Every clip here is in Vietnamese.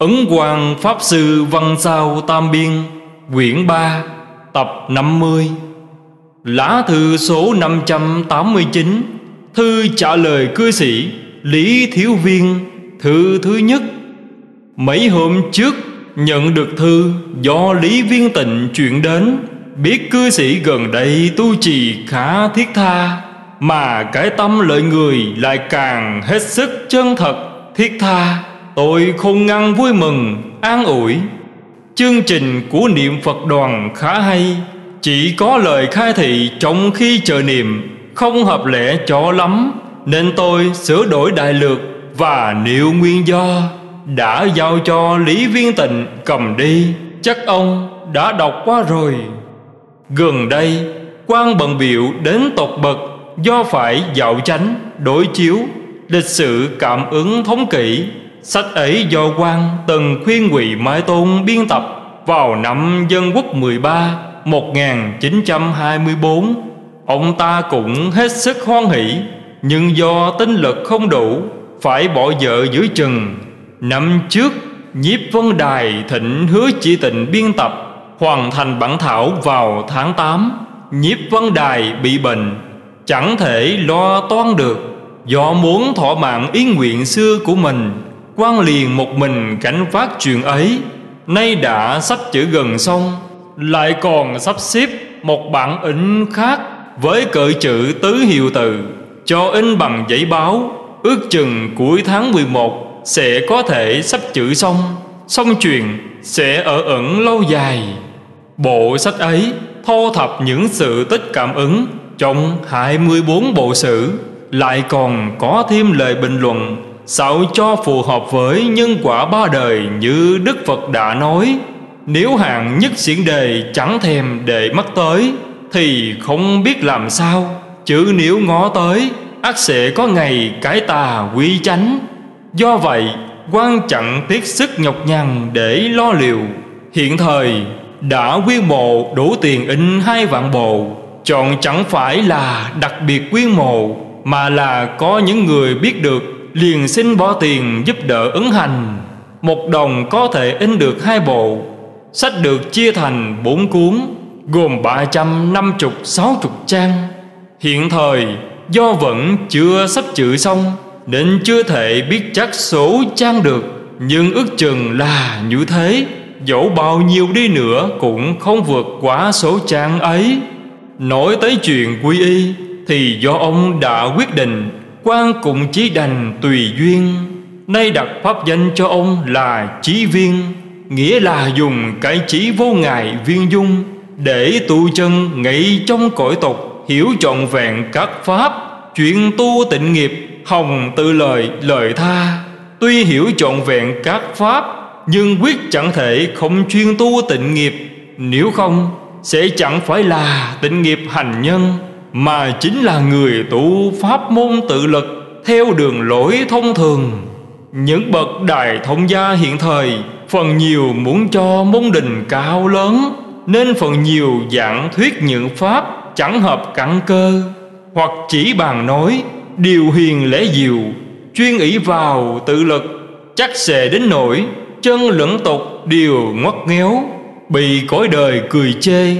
Ấn quang Pháp Sư Văn Sao Tam Biên, Quyển 3 Tập 50 Lá thư số 589 Thư trả lời cư sĩ Lý Thiếu Viên, Thư thứ nhất. Mấy hôm trước, nhận được thư do Lý Viên Tịnh chuyển đến, Biết cư sĩ gần đây tu trì khá thiết tha, Mà cái tâm lợi người lại càng hết sức chân thật, thiết tha. Tôi không ngăn vui mừng, an ủi. Chương trình của niệm Phật đoàn khá hay Chỉ có lời khai thị trong khi chờ niệm Không hợp lẽ cho lắm Nên tôi sửa đổi đại lược Và nêu nguyên do Đã giao cho Lý Viên Tịnh cầm đi. Chắc ông đã đọc qua rồi. Gần đây quan bận biểu đến tột bậc Do phải dạo chánh, đối chiếu Lịch sự cảm ứng thống kỹ. Sách ấy do quan Tần Khuyên Quỳ Mai Tôn biên tập Vào năm Dân Quốc 13 1924 Ông ta cũng hết sức hoan hỷ, Nhưng do tinh lực không đủ, Phải bỏ vợ giữa chừng. Năm trước, Nhiếp Vân Đài thịnh hứa chỉ tịnh biên tập, Hoàn thành bản thảo vào tháng 8 Nhiếp Vân Đài bị bệnh, Chẳng thể lo toan được, Do muốn thỏa mãn ý nguyện xưa của mình quan liền một mình cảnh phát chuyện ấy. Nay đã sắp chữ gần xong, Lại còn sắp xếp một bản in khác Với cỡ chữ tứ hiệu từ. Cho in bằng giấy báo, Ước chừng cuối tháng 11 Sẽ có thể sắp chữ xong. Xong chuyện sẽ ở ẩn lâu dài. Bộ sách ấy thô thập những sự tích cảm ứng Trong 24 bộ sử, Lại còn có thêm lời bình luận Xạo cho phù hợp với nhân quả ba đời Như Đức Phật đã nói. Nếu hạng nhất xiển đề chẳng thèm để mắt tới, Thì không biết làm sao. Chứ nếu ngó tới ắt sẽ có ngày cái tà quy chánh. Do vậy, quan chẳng tiết sức nhọc nhằn để lo liệu. Hiện thời, đã quyên mộ đủ tiền in hai vạn bộ Chọn chẳng phải là đặc biệt quyên mộ, Mà là có những người biết được Liền xin bỏ tiền giúp đỡ ứng hành. Một đồng có thể in được hai bộ. Sách được chia thành bốn cuốn, Gồm ba trăm năm chục, sáu chục trang. Hiện thời, do vẫn chưa sắp chữ xong, Nên chưa thể biết chắc số trang được. Nhưng ước chừng là như thế. Dẫu bao nhiêu đi nữa cũng không vượt quá số trang ấy. Nói tới chuyện quy y, Thì do ông đã quyết định quan cũng chỉ đành tùy duyên. Nay đặt pháp danh cho ông là chí viên, Nghĩa là dùng cái chí vô ngại viên dung, Để tu chân ngay trong cõi tục Hiểu trọn vẹn các pháp Chuyện tu tịnh nghiệp, Hồng tự lời lời tha. Tuy hiểu trọn vẹn các pháp, Nhưng quyết chẳng thể không chuyên tu tịnh nghiệp. Nếu không, sẽ chẳng phải là tịnh nghiệp hành nhân mà chính là người tu pháp môn tự lực, theo đường lối thông thường. Những bậc đại thông gia hiện thời, phần nhiều muốn cho môn đình cao lớn, nên phần nhiều giảng thuyết những pháp chẳng hợp căn cơ, hoặc chỉ bàn nói, điều hiền lễ diệu, chuyên ý vào tự lực, chắc sẽ đến nỗi chân lẫn tục đều ngoắt ngéo bị cõi đời cười chê.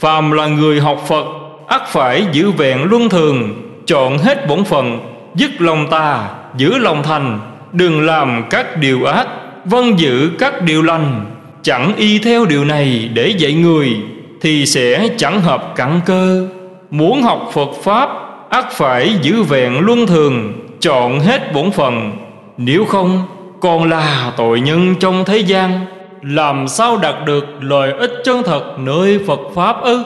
Phàm là người học phật ắt phải giữ vẹn luân thường chọn hết bổn phận dứt lòng tà, giữ lòng thành. Đừng làm các điều ác vâng giữ các điều lành. Chẳng y theo điều này để dạy người thì sẽ chẳng hợp cặn cơ. Muốn học phật pháp ắt phải giữ vẹn luân thường chọn hết bổn phận. Nếu không còn là tội nhân trong thế gian. Làm sao đạt được lợi ích chân thật nơi phật pháp ư?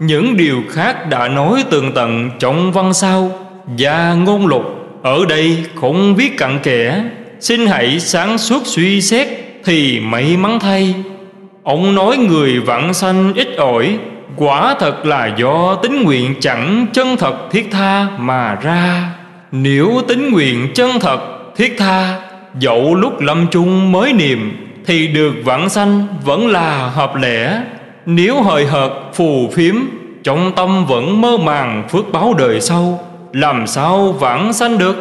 Những điều khác đã nói tường tận trong văn sao và ngôn lục ở đây không viết cặn kẽ. Xin hãy sáng suốt suy xét thì may mắn thay. Ông nói người vãng sanh ít ỏi, quả thật là do tính nguyện chẳng chân thật thiết tha mà ra. Nếu tính nguyện chân thật thiết tha, dẫu lúc lâm chung mới niệm, thì được vãng sanh vẫn là hợp lẽ nếu hời hợt, phù phiếm, Trong tâm vẫn mơ màng phước báo đời sau, Làm sao vãng sanh được?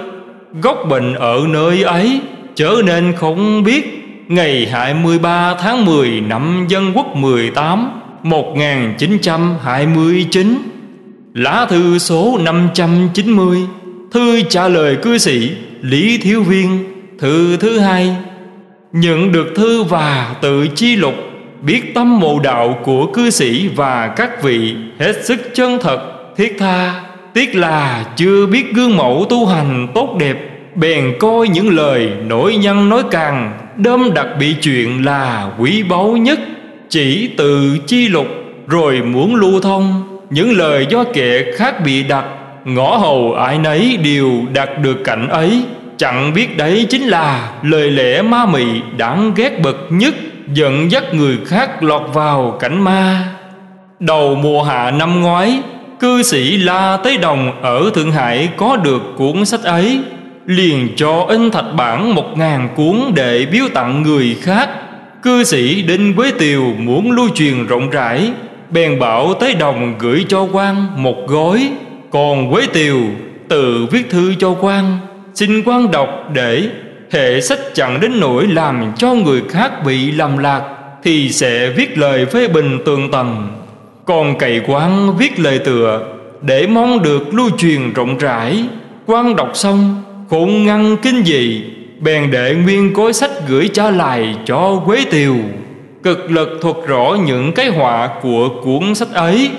Gốc bệnh ở nơi ấy Trở nên không biết. Ngày 23 tháng 10 năm Dân Quốc 18 1929 Lá thư số 590 Thư trả lời cư sĩ Lý Thiếu Viên, Thư thứ hai. Nhận được thư và tự chi lục Biết tâm mộ đạo của cư sĩ và các vị Hết sức chân thật, thiết tha. Tiếc là chưa biết gương mẫu tu hành tốt đẹp Bèn coi những lời nổi nhân nói càng. Đâm đặc bị chuyện là quý báu nhất Chỉ từ chi lục rồi muốn lưu thông. Những lời do kệ khác bị đặt Ngõ hầu ai nấy đều đạt được cảnh ấy. Chẳng biết đấy chính là lời lẽ ma mị đáng ghét bậc nhất. Dẫn dắt người khác lọt vào cảnh ma. Đầu mùa hạ năm ngoái, Cư sĩ La Tế Đồng ở Thượng Hải có được cuốn sách ấy, Liền cho in thạch bản một ngàn cuốn để biếu tặng người khác. Cư sĩ Đinh Quế Tiều muốn lưu truyền rộng rãi, Bèn bảo Tế Đồng gửi cho quan một gói. Còn Quế Tiều tự viết thư cho quan Xin quan đọc để hệ sách chẳng đến nỗi làm cho người khác bị lầm lạc Thì sẽ viết lời phê bình tường tầng. Còn cậy quan viết lời tựa Để mong được lưu truyền rộng rãi. Quan đọc xong khôn ngăn kinh dị, Bèn đệ nguyên cối sách gửi trả lại cho Quế Tiều. Cực lực thuật rõ những cái họa của cuốn sách ấy.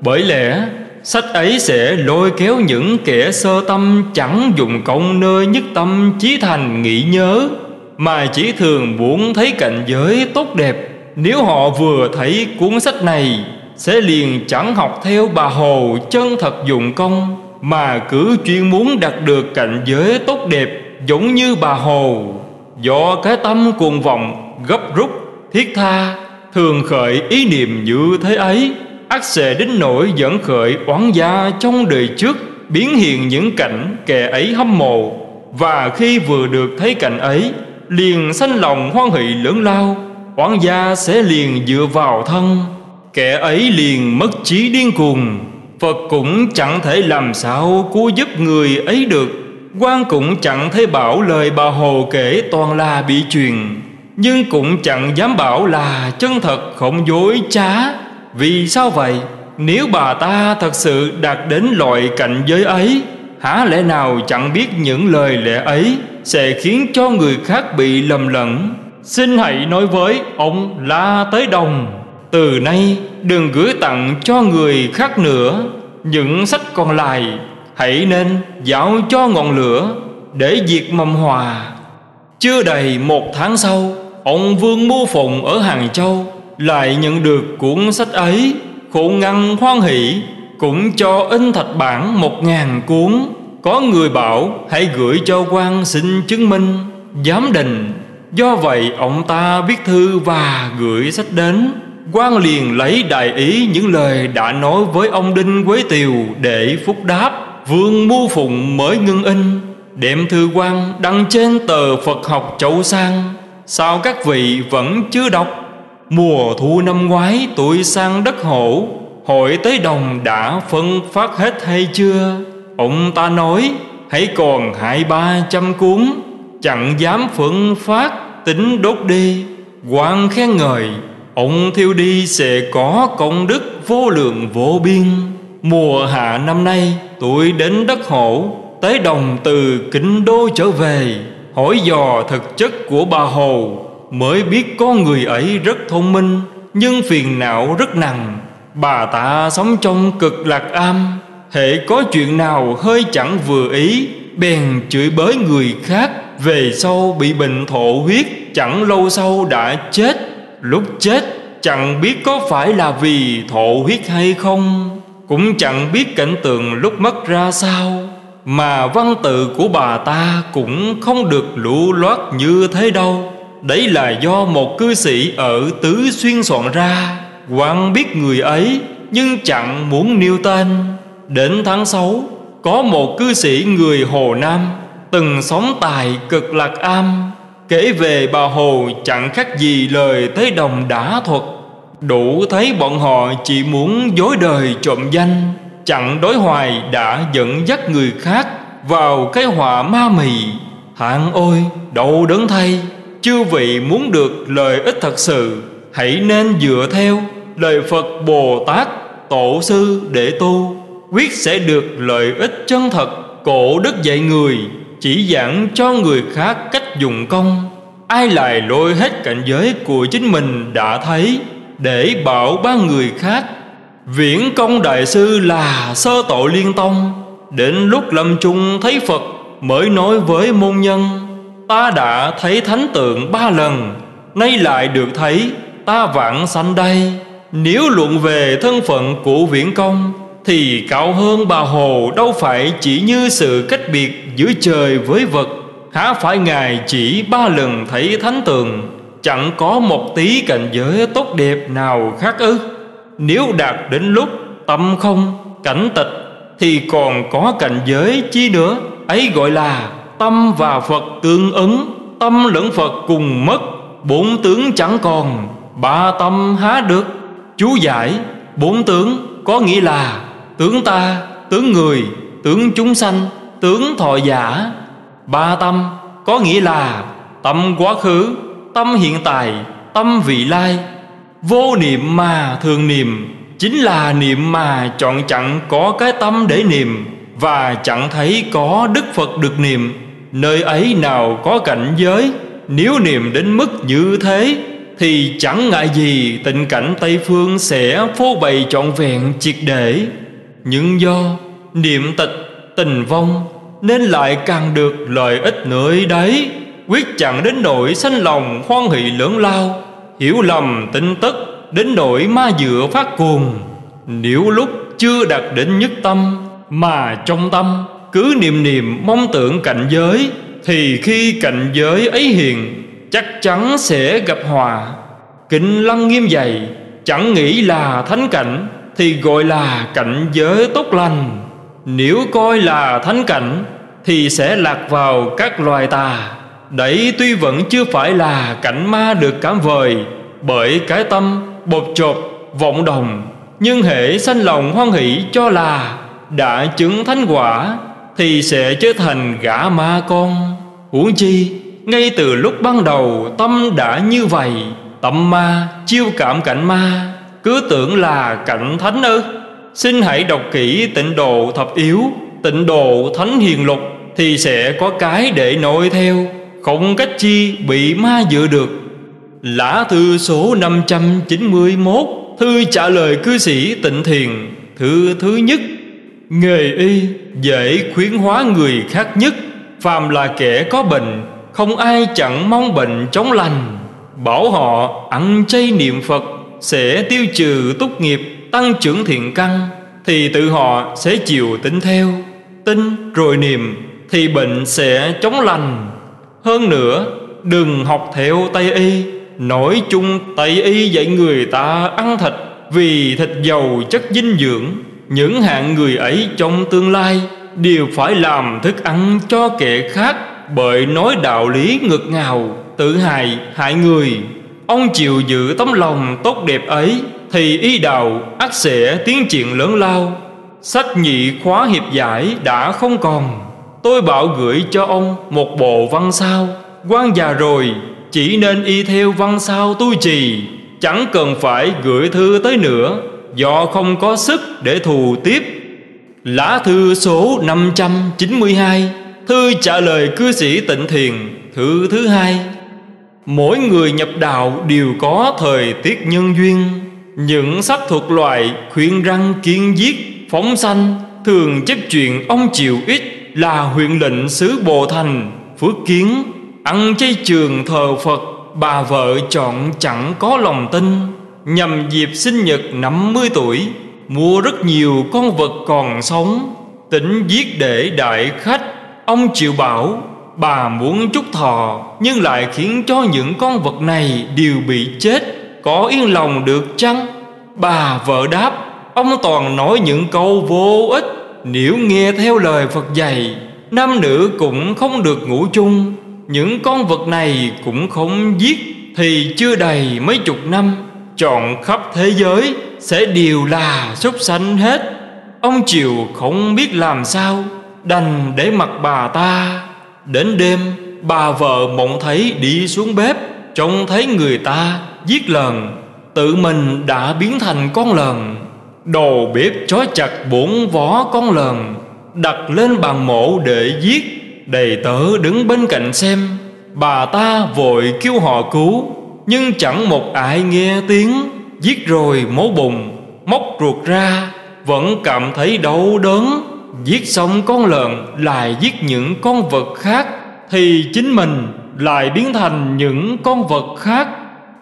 Bởi lẽ Sách ấy sẽ lôi kéo những kẻ sơ tâm Chẳng dùng công nơi nhất tâm chí thành nghĩ nhớ, Mà chỉ thường muốn thấy cảnh giới tốt đẹp. Nếu họ vừa thấy cuốn sách này, Sẽ liền chẳng học theo bà Hồ chân thật dụng công, Mà cứ chuyên muốn đạt được cảnh giới tốt đẹp Giống như bà Hồ. Do cái tâm cuồng vọng, gấp rút, thiết tha, Thường khởi ý niệm như thế ấy ác xệ đến nỗi dẫn khởi, oán gia trong đời trước, biến hiện những cảnh kẻ ấy hâm mộ. Và khi vừa được thấy cảnh ấy, liền sanh lòng hoan hỷ lớn lao. Oán gia sẽ liền dựa vào thân. Kẻ ấy liền mất trí điên cuồng. Phật cũng chẳng thể làm sao cứu giúp người ấy được. Quan cũng chẳng thấy bảo lời bà hồ kể toàn là bị truyền. Nhưng cũng chẳng dám bảo là chân thật không dối trá vì sao vậy? Nếu bà ta thật sự đạt đến loại cảnh giới ấy, Há lẽ nào chẳng biết những lời lẽ ấy Sẽ khiến cho người khác bị lầm lẫn? Xin hãy nói với ông La Tới Đồng, Từ nay đừng gửi tặng cho người khác nữa. Những sách còn lại, Hãy nên giao cho ngọn lửa Để diệt mầm hòa. Chưa đầy một tháng sau, Ông Vương Mưu Phụng ở Hàng Châu lại nhận được cuốn sách ấy, khổ ngăn hoan hỷ, cũng cho in thạch bản một ngàn cuốn. Có người bảo, hãy gửi cho quan xin chứng minh, giám định. Do vậy, ông ta viết thư và gửi sách đến. Quan liền lấy đại ý những lời đã nói với ông đinh quế tiều để phúc đáp. Vương mưu phụng mới ngưng in, đem thư quan đăng trên tờ phật học chậu sang. Sao các vị vẫn chưa đọc? Mùa thu năm ngoái tôi sang đất hổ Hội tới đồng đã phân phát hết hay chưa? Ông ta nói, Hãy còn hai ba trăm cuốn, Chẳng dám phân phát, Tính đốt đi. Quan khen ngợi, Ông thiêu đi sẽ có công đức vô lượng vô biên. Mùa hạ năm nay tôi đến đất hổ, Tới đồng từ kinh đô trở về, Hỏi dò thực chất của bà Hồ mới biết con người ấy rất thông minh, nhưng phiền não rất nặng. Bà ta sống trong cực lạc am hệ có chuyện nào hơi chẳng vừa ý, bèn chửi bới người khác, về sau bị bệnh thổ huyết, chẳng lâu sau đã chết. Lúc chết, chẳng biết có phải là vì thổ huyết hay không, cũng chẳng biết cảnh tượng lúc mất ra sao, mà văn tự của bà ta cũng không được lũ loát như thế đâu. Đấy là do một cư sĩ ở Tứ Xuyên soạn ra. Quan biết người ấy, nhưng chẳng muốn nêu tên. Đến tháng 6 Có một cư sĩ người Hồ Nam, Từng sống tại cực lạc am. Kể về bà Hồ, chẳng khác gì lời Thế Đồng đã thuật. Đủ thấy bọn họ chỉ muốn dối đời trộm danh, Chẳng đối hoài đã dẫn dắt người khác Vào cái họa ma mị. Hạng ôi đau đớn thay. Chư vị muốn được lợi ích thật sự, Hãy nên dựa theo lời Phật Bồ Tát Tổ sư để tu. Quyết sẽ được lợi ích chân thật, Cổ đức dạy người, Chỉ giảng cho người khác cách dùng công. Ai lại lôi hết cảnh giới của chính mình đã thấy, Để bảo ba người khác? Viễn công đại sư là sơ tội liên tông, Đến lúc lâm chung thấy Phật, Mới nói với môn nhân Ta đã thấy thánh tượng ba lần, Nay lại được thấy, Ta vạn sanh đây. Nếu luận về thân phận của viễn công, Thì cao hơn bà Hồ Đâu phải chỉ như sự cách biệt Giữa trời với vật. Há phải Ngài chỉ ba lần thấy thánh tượng, Chẳng có một tí cảnh giới tốt đẹp nào khác ư? Nếu đạt đến lúc tâm không cảnh tịch, Thì còn có cảnh giới chi nữa? Ấy gọi là tâm và Phật tương ứng Tâm lẫn Phật cùng mất Bốn tướng chẳng còn Ba tâm há được. Chú giải Bốn tướng có nghĩa là Tướng ta, tướng người, tướng chúng sanh Tướng thọ giả. Ba tâm có nghĩa là Tâm quá khứ, tâm hiện tại, tâm vị lai. Vô niệm mà thường niệm Chính là niệm mà chọn chẳng có cái tâm để niệm Và chẳng thấy có Đức Phật được niệm. Nơi ấy nào có cảnh giới, Nếu niệm đến mức như thế, Thì chẳng ngại gì tình cảnh Tây Phương sẽ phô bày trọn vẹn triệt để. Nhưng do niệm tịch, tình vong, Nên lại càng được lợi ích nơi đấy, Quyết chẳng đến nỗi sanh lòng hoan hỷ lớn lao, Hiểu lầm tinh tất Đến nỗi ma dựa phát cuồng. Nếu lúc chưa đạt đến nhất tâm, Mà trong tâm cứ niệm niệm mong tưởng cảnh giới, Thì khi cảnh giới ấy hiện Chắc chắn sẽ gặp hòa. Kính lăng nghiêm dày, Chẳng nghĩ là thánh cảnh, Thì gọi là cảnh giới tốt lành. Nếu coi là thánh cảnh, Thì sẽ lạc vào các loài tà. Đấy tuy vẫn chưa phải là cảnh ma được cảm vời, Bởi cái tâm bột chột vọng đồng, Nhưng hệ sanh lòng hoan hỷ cho là Đã chứng thánh quả thì sẽ trở thành gã ma con. Huống chi, Ngay từ lúc ban đầu tâm đã như vậy, Tâm ma chiêu cảm cảnh ma, Cứ tưởng là cảnh thánh ư. Xin hãy đọc kỹ tịnh độ thập yếu, Tịnh độ thánh hiền lục Thì sẽ có cái để nội theo, Không cách chi bị ma dựa được. Lã thư số 591 Thư trả lời cư sĩ tịnh thiền, Thư thứ nhất. Nghề y dễ khuyến hóa người khác nhất. Phàm là kẻ có bệnh, Không ai chẳng mong bệnh chống lành. Bảo họ ăn chay niệm Phật, Sẽ tiêu trừ túc nghiệp, Tăng trưởng thiện căn, Thì tự họ sẽ chịu tính theo. Tin rồi niệm, Thì bệnh sẽ chống lành. Hơn nữa, Đừng học theo Tây Y. Nói chung Tây Y dạy người ta ăn thịt, Vì thịt giàu chất dinh dưỡng. Những hạng người ấy trong tương lai Đều phải làm thức ăn cho kẻ khác Bởi nói đạo lý ngược ngào, Tự hại hại người. Ông chịu giữ tấm lòng tốt đẹp ấy Thì y đạo ắt sẽ tiến triển lớn lao. Sách nhị khóa hiệp giải đã không còn. Tôi bảo gửi cho ông một bộ văn sao. Quan già rồi, chỉ nên y theo văn sao tu trì, Chẳng cần phải gửi thư tới nữa. Do không có sức để thù tiếp. Lá thư số 592 Thư trả lời cư sĩ tịnh thiền, Thư thứ hai. Mỗi người nhập đạo đều có thời tiết nhân duyên. Những sắc thuộc loại khuyên răng kiên giết, phóng sanh, Thường chấp chuyện ông chịu ít Là huyện lệnh xứ Bồ Thành, Phước Kiến, Ăn chay trường thờ Phật, Bà vợ chọn chẳng có lòng tin. Nhằm dịp sinh nhật 50 tuổi, Mua rất nhiều con vật còn sống. Tính giết để đại khách, Ông chịu bảo, Bà muốn chúc thọ, Nhưng lại khiến cho những con vật này đều bị chết, Có yên lòng được chăng? Bà vợ đáp, Ông toàn nói những câu vô ích. Nếu nghe theo lời Phật dạy, Nam nữ cũng không được ngủ chung. Những con vật này cũng không giết, Thì chưa đầy mấy chục năm. Chọn khắp thế giới Sẽ đều là súc sanh hết. Ông Triều không biết làm sao Đành để mặc bà ta. Đến đêm, Bà vợ mộng thấy đi xuống bếp, Trông thấy người ta giết lợn Tự mình đã biến thành con lợn Đầu bếp trói chặt bốn vó con lợn Đặt lên bàn mổ để giết. Đầy tớ đứng bên cạnh xem, Bà ta vội kêu họ cứu. Nhưng chẳng một ai nghe tiếng. Giết rồi mổ bùng, Móc ruột ra, Vẫn cảm thấy đau đớn. Giết xong con lợn, Lại giết những con vật khác, Thì chính mình lại biến thành những con vật khác.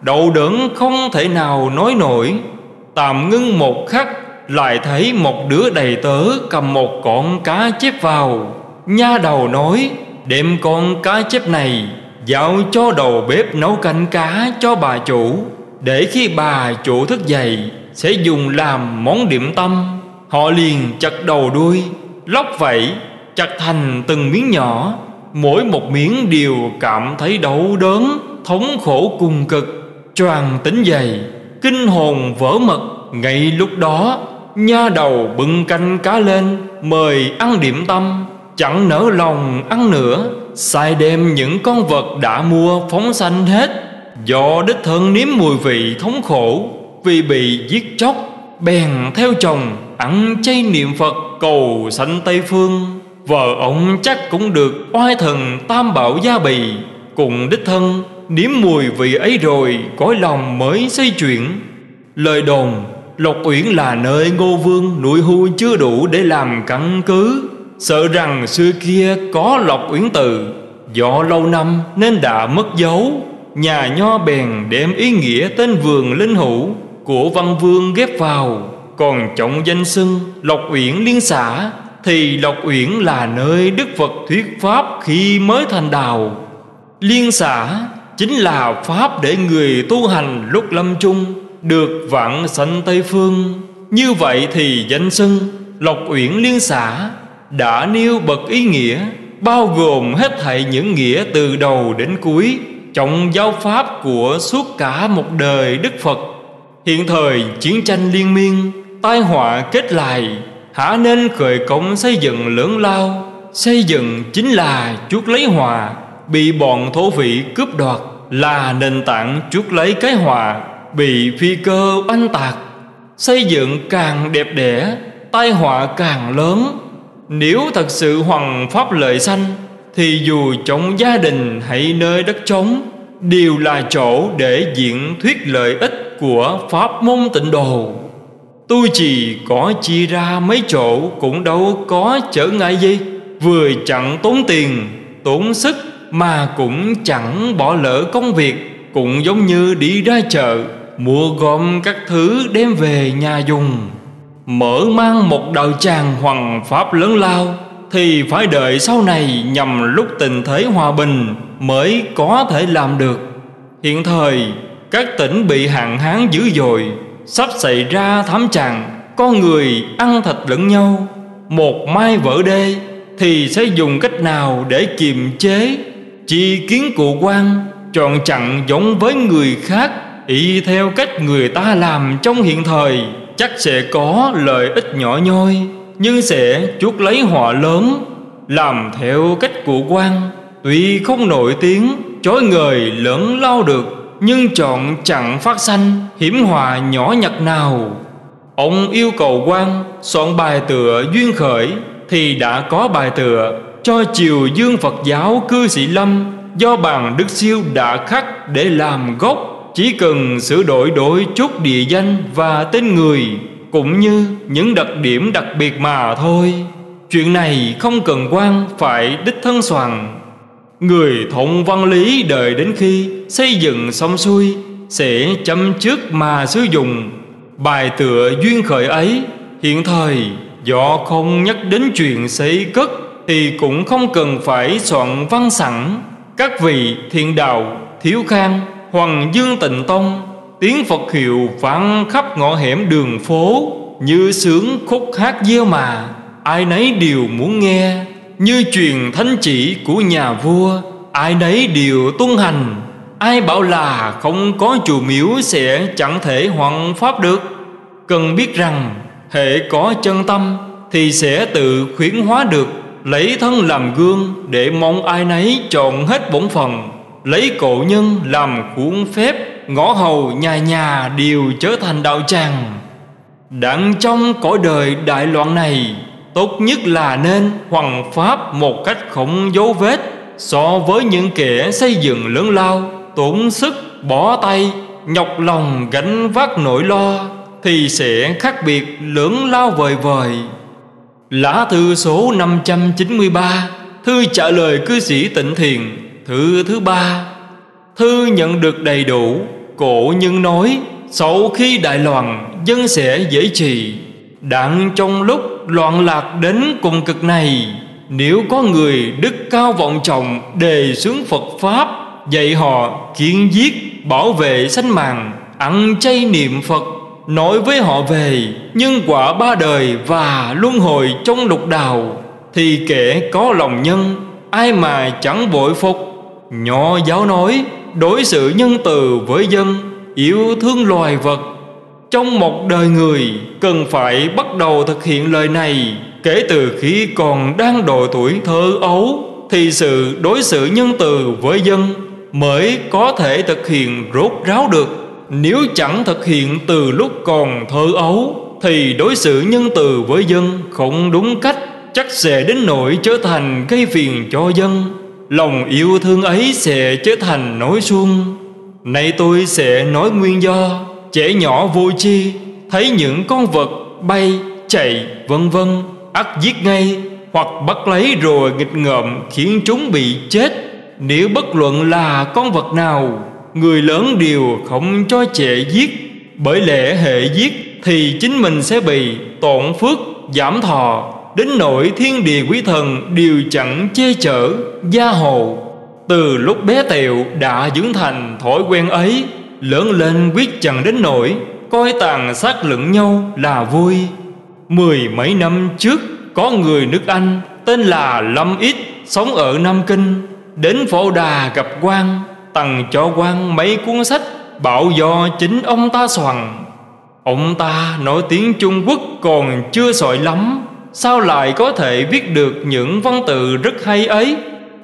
Đậu đớn không thể nào nói nổi. Tạm ngưng một khắc, Lại thấy một đứa đầy tớ Cầm một con cá chép vào. Nha đầu nói, Đem con cá chép này Giao cho đầu bếp nấu canh cá cho bà chủ, Để khi bà chủ thức dậy, Sẽ dùng làm món điểm tâm. Họ liền chặt đầu đuôi, Lóc vẫy Chặt thành từng miếng nhỏ. Mỗi một miếng đều cảm thấy đau đớn, Thống khổ cùng cực. Choàng tính dày Kinh hồn vỡ mật. Ngay lúc đó, Nha đầu bưng canh cá lên, Mời ăn điểm tâm. Chẳng nỡ lòng ăn nữa. Sai đem những con vật đã mua phóng sanh hết. Do đích thân nếm mùi vị thống khổ, Vì bị giết chóc, Bèn theo chồng ăn chay niệm Phật cầu sanh Tây Phương. Vợ ông chắc cũng được oai thần tam bảo gia bì. Cùng đích thân nếm mùi vị ấy rồi, Cõi lòng mới xây chuyển. Lời đồn, Lộc Uyển là nơi Ngô Vương nuôi hưu chưa đủ để làm căn cứ. Sợ rằng xưa kia có Lộc Uyển Từ dọ lâu năm nên đã mất dấu. Nhà nho bèn đem ý nghĩa tên vườn linh hữu Của văn vương ghép vào. Còn trọng danh xưng Lộc Uyển Liên xã Thì Lộc Uyển là nơi Đức Phật thuyết Pháp khi mới thành đạo. Liên xã chính là Pháp để người tu hành lúc lâm chung, Được vạn sanh Tây Phương. Như vậy thì danh xưng Lộc Uyển Liên xã đã nêu bậc ý nghĩa bao gồm hết thảy những nghĩa từ đầu đến cuối trọng giáo pháp của suốt cả một đời Đức Phật. Hiện thời chiến tranh liên miên, tai họa kết lại, hả nên khởi công xây dựng lớn lao, xây dựng chính là chuốc lấy hòa, bị bọn thổ vị cướp đoạt là nền tảng chuốc lấy cái hòa, bị phi cơ oanh tạc, xây dựng càng đẹp đẽ, tai họa càng lớn nếu thật sự hoằng pháp lợi sanh Thì dù trong gia đình hay nơi đất trống Đều là chỗ để diễn thuyết lợi ích của pháp môn tịnh đồ Tôi chỉ có chia ra mấy chỗ cũng đâu có trở ngại gì. Vừa chẳng tốn tiền, tốn sức Mà cũng chẳng bỏ lỡ công việc Cũng giống như đi ra chợ Mua gom các thứ đem về nhà dùng. Mở mang một đạo tràng hoàng pháp lớn lao, Thì phải đợi sau này nhằm lúc tình thế hòa bình Mới có thể làm được. Hiện thời, các tỉnh bị hạn hán dữ dội, Sắp xảy ra thám tràng Con người ăn thịt lẫn nhau, Một mai vỡ đê, Thì sẽ dùng cách nào để kiềm chế? Chi kiến cụ quan Chọn chặn giống với người khác, Y theo cách người ta làm trong hiện thời chắc sẽ có lợi ích nhỏ nhoi, nhưng sẽ chuốc lấy họa lớn, làm theo cách của quan. Tuy không nổi tiếng chối người lớn lao được, nhưng chọn chẳng phát sanh, hiểm họa nhỏ nhặt nào. Ông yêu cầu quan soạn bài tựa duyên khởi, thì đã có bài tựa cho triều dương phật giáo cư sĩ lâm do bàn đức siêu đã khắc để làm gốc chỉ cần sửa đổi đổi chút địa danh và tên người, cũng như những đặc điểm đặc biệt mà thôi. Chuyện này không cần quan, phải đích thân soàn người thông văn lý đợi đến khi xây dựng xong xuôi, sẽ chấm trước mà sử dụng. Bài tựa duyên khởi ấy, hiện thời, do không nhắc đến chuyện xây cất, thì cũng không cần phải soạn văn sẵn. Các vị thiện đạo, thiếu khang Hoàng Dương Tịnh Tông, Tiếng Phật hiệu vang khắp ngõ hẻm đường phố, Như sướng khúc hát gieo mà. Ai nấy đều muốn nghe, Như truyền thánh chỉ của nhà vua, Ai nấy đều tuân hành. Ai bảo là không có chùa miếu Sẽ chẳng thể hoàn pháp được. Cần biết rằng, Hệ có chân tâm Thì sẽ tự khuyến hóa được, Lấy thân làm gương Để mong ai nấy chọn hết bổn phần Lấy cổ nhân làm khuôn phép, Ngõ hầu nhà nhà đều trở thành đạo tràng. Đặng trong cõi đời đại loạn này, Tốt nhất là nên hoằng pháp một cách không dấu vết. So với những kẻ xây dựng lớn lao, Tốn sức bỏ tay, Nhọc lòng gánh vác nỗi lo, Thì sẽ khác biệt lớn lao vời vời. Lá thư số 593 Thư trả lời cư sĩ tịnh thiền thứ thứ ba, Thư nhận được đầy đủ, Cổ nhân nói, Sau khi đại loạn, Dân sẽ dễ trì. Đặng trong lúc loạn lạc đến cùng cực này, Nếu có người đức cao vọng trọng Đề xướng Phật Pháp, Dạy họ kiên giết, Bảo vệ sanh mạng, Ăn chay niệm Phật, Nói với họ về nhân quả ba đời Và luân hồi trong lục đào Thì kẻ có lòng nhân, Ai mà chẳng bội phục Nhỏ giáo nói, Đối xử nhân từ với dân, Yêu thương loài vật. Trong một đời người, Cần phải bắt đầu thực hiện lời này. Kể từ khi còn đang độ tuổi thơ ấu, Thì sự đối xử nhân từ với dân Mới có thể thực hiện rốt ráo được. Nếu chẳng thực hiện từ lúc còn thơ ấu, Thì đối xử nhân từ với dân không đúng cách, Chắc sẽ đến nỗi trở thành gây phiền cho dân. Lòng yêu thương ấy sẽ trở thành nỗi xuân Nay tôi sẽ nói nguyên do Trẻ nhỏ vô chi Thấy những con vật bay, chạy, vân vân ắt giết ngay Hoặc bắt lấy rồi nghịch ngợm Khiến chúng bị chết. Nếu bất luận là con vật nào Người lớn đều không cho trẻ giết. Bởi lẽ hệ giết Thì chính mình sẽ bị tổn phước, giảm thọ. Đến nỗi thiên địa quý thần đều chẳng che chở, gia hộ. Từ lúc bé tẹo đã dưỡng thành thói quen ấy, Lớn lên quyết chẳng đến nỗi Coi tàn sát lẫn nhau là vui. Mười mấy năm trước, Có người nước Anh Tên là Lâm Ít Sống ở Nam Kinh, Đến phổ đà gặp quan Tặng cho quan mấy cuốn sách Bảo do chính ông ta soạn. Ông ta nói tiếng Trung Quốc còn chưa sỏi lắm Sao lại có thể viết được những văn tự rất hay ấy?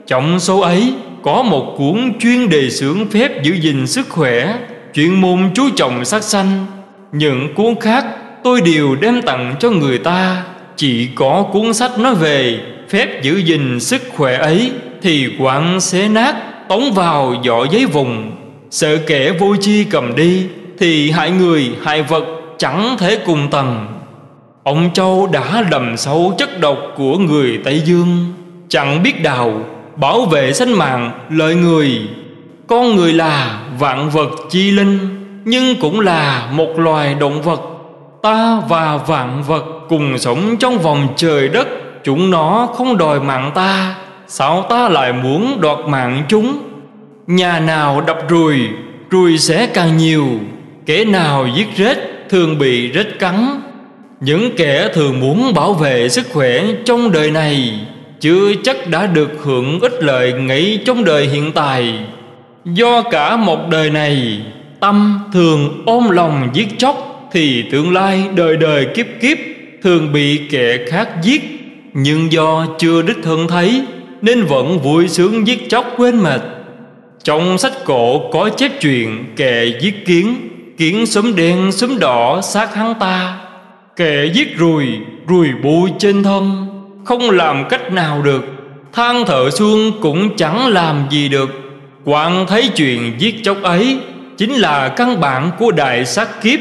Trong số ấy, có một cuốn chuyên đề sướng phép giữ gìn sức khỏe, Chuyên môn chú trọng sát sanh. Những cuốn khác tôi đều đem tặng cho người ta. Chỉ có cuốn sách nói về phép giữ gìn sức khỏe ấy Thì quặng xé nát, tống vào giỏ giấy vùng Sợ kẻ vô chi cầm đi Thì hại người, hại vật chẳng thể cùng tầng. Ông Châu đã đầm sâu chất độc của người Tây Dương. Chẳng biết đào, Bảo vệ sinh mạng lợi người. Con người là vạn vật chi linh, Nhưng cũng là một loài động vật. Ta và vạn vật cùng sống trong vòng trời đất, Chúng nó không đòi mạng ta. Sao ta lại muốn đoạt mạng chúng? Nhà nào đập ruồi Ruồi sẽ càng nhiều. Kẻ nào giết rết, Thường bị rết cắn những kẻ thường muốn bảo vệ sức khỏe trong đời này, chưa chắc đã được hưởng ích lợi ngay trong đời hiện tại. Do cả một đời này, tâm thường ôm lòng giết chóc, thì tương lai đời đời kiếp kiếp thường bị kẻ khác giết. Nhưng do chưa đích thân thấy, nên vẫn vui sướng giết chóc quên mệt. Trong sách cổ có chép chuyện kẻ giết kiến kiến sớm đen sớm đỏ sát hắn ta. Kẻ giết ruồi Ruồi bụi trên thân. Không làm cách nào được Than thở xuân cũng chẳng làm gì được. Quảng thấy chuyện giết chóc ấy Chính là căn bản của đại sát kiếp.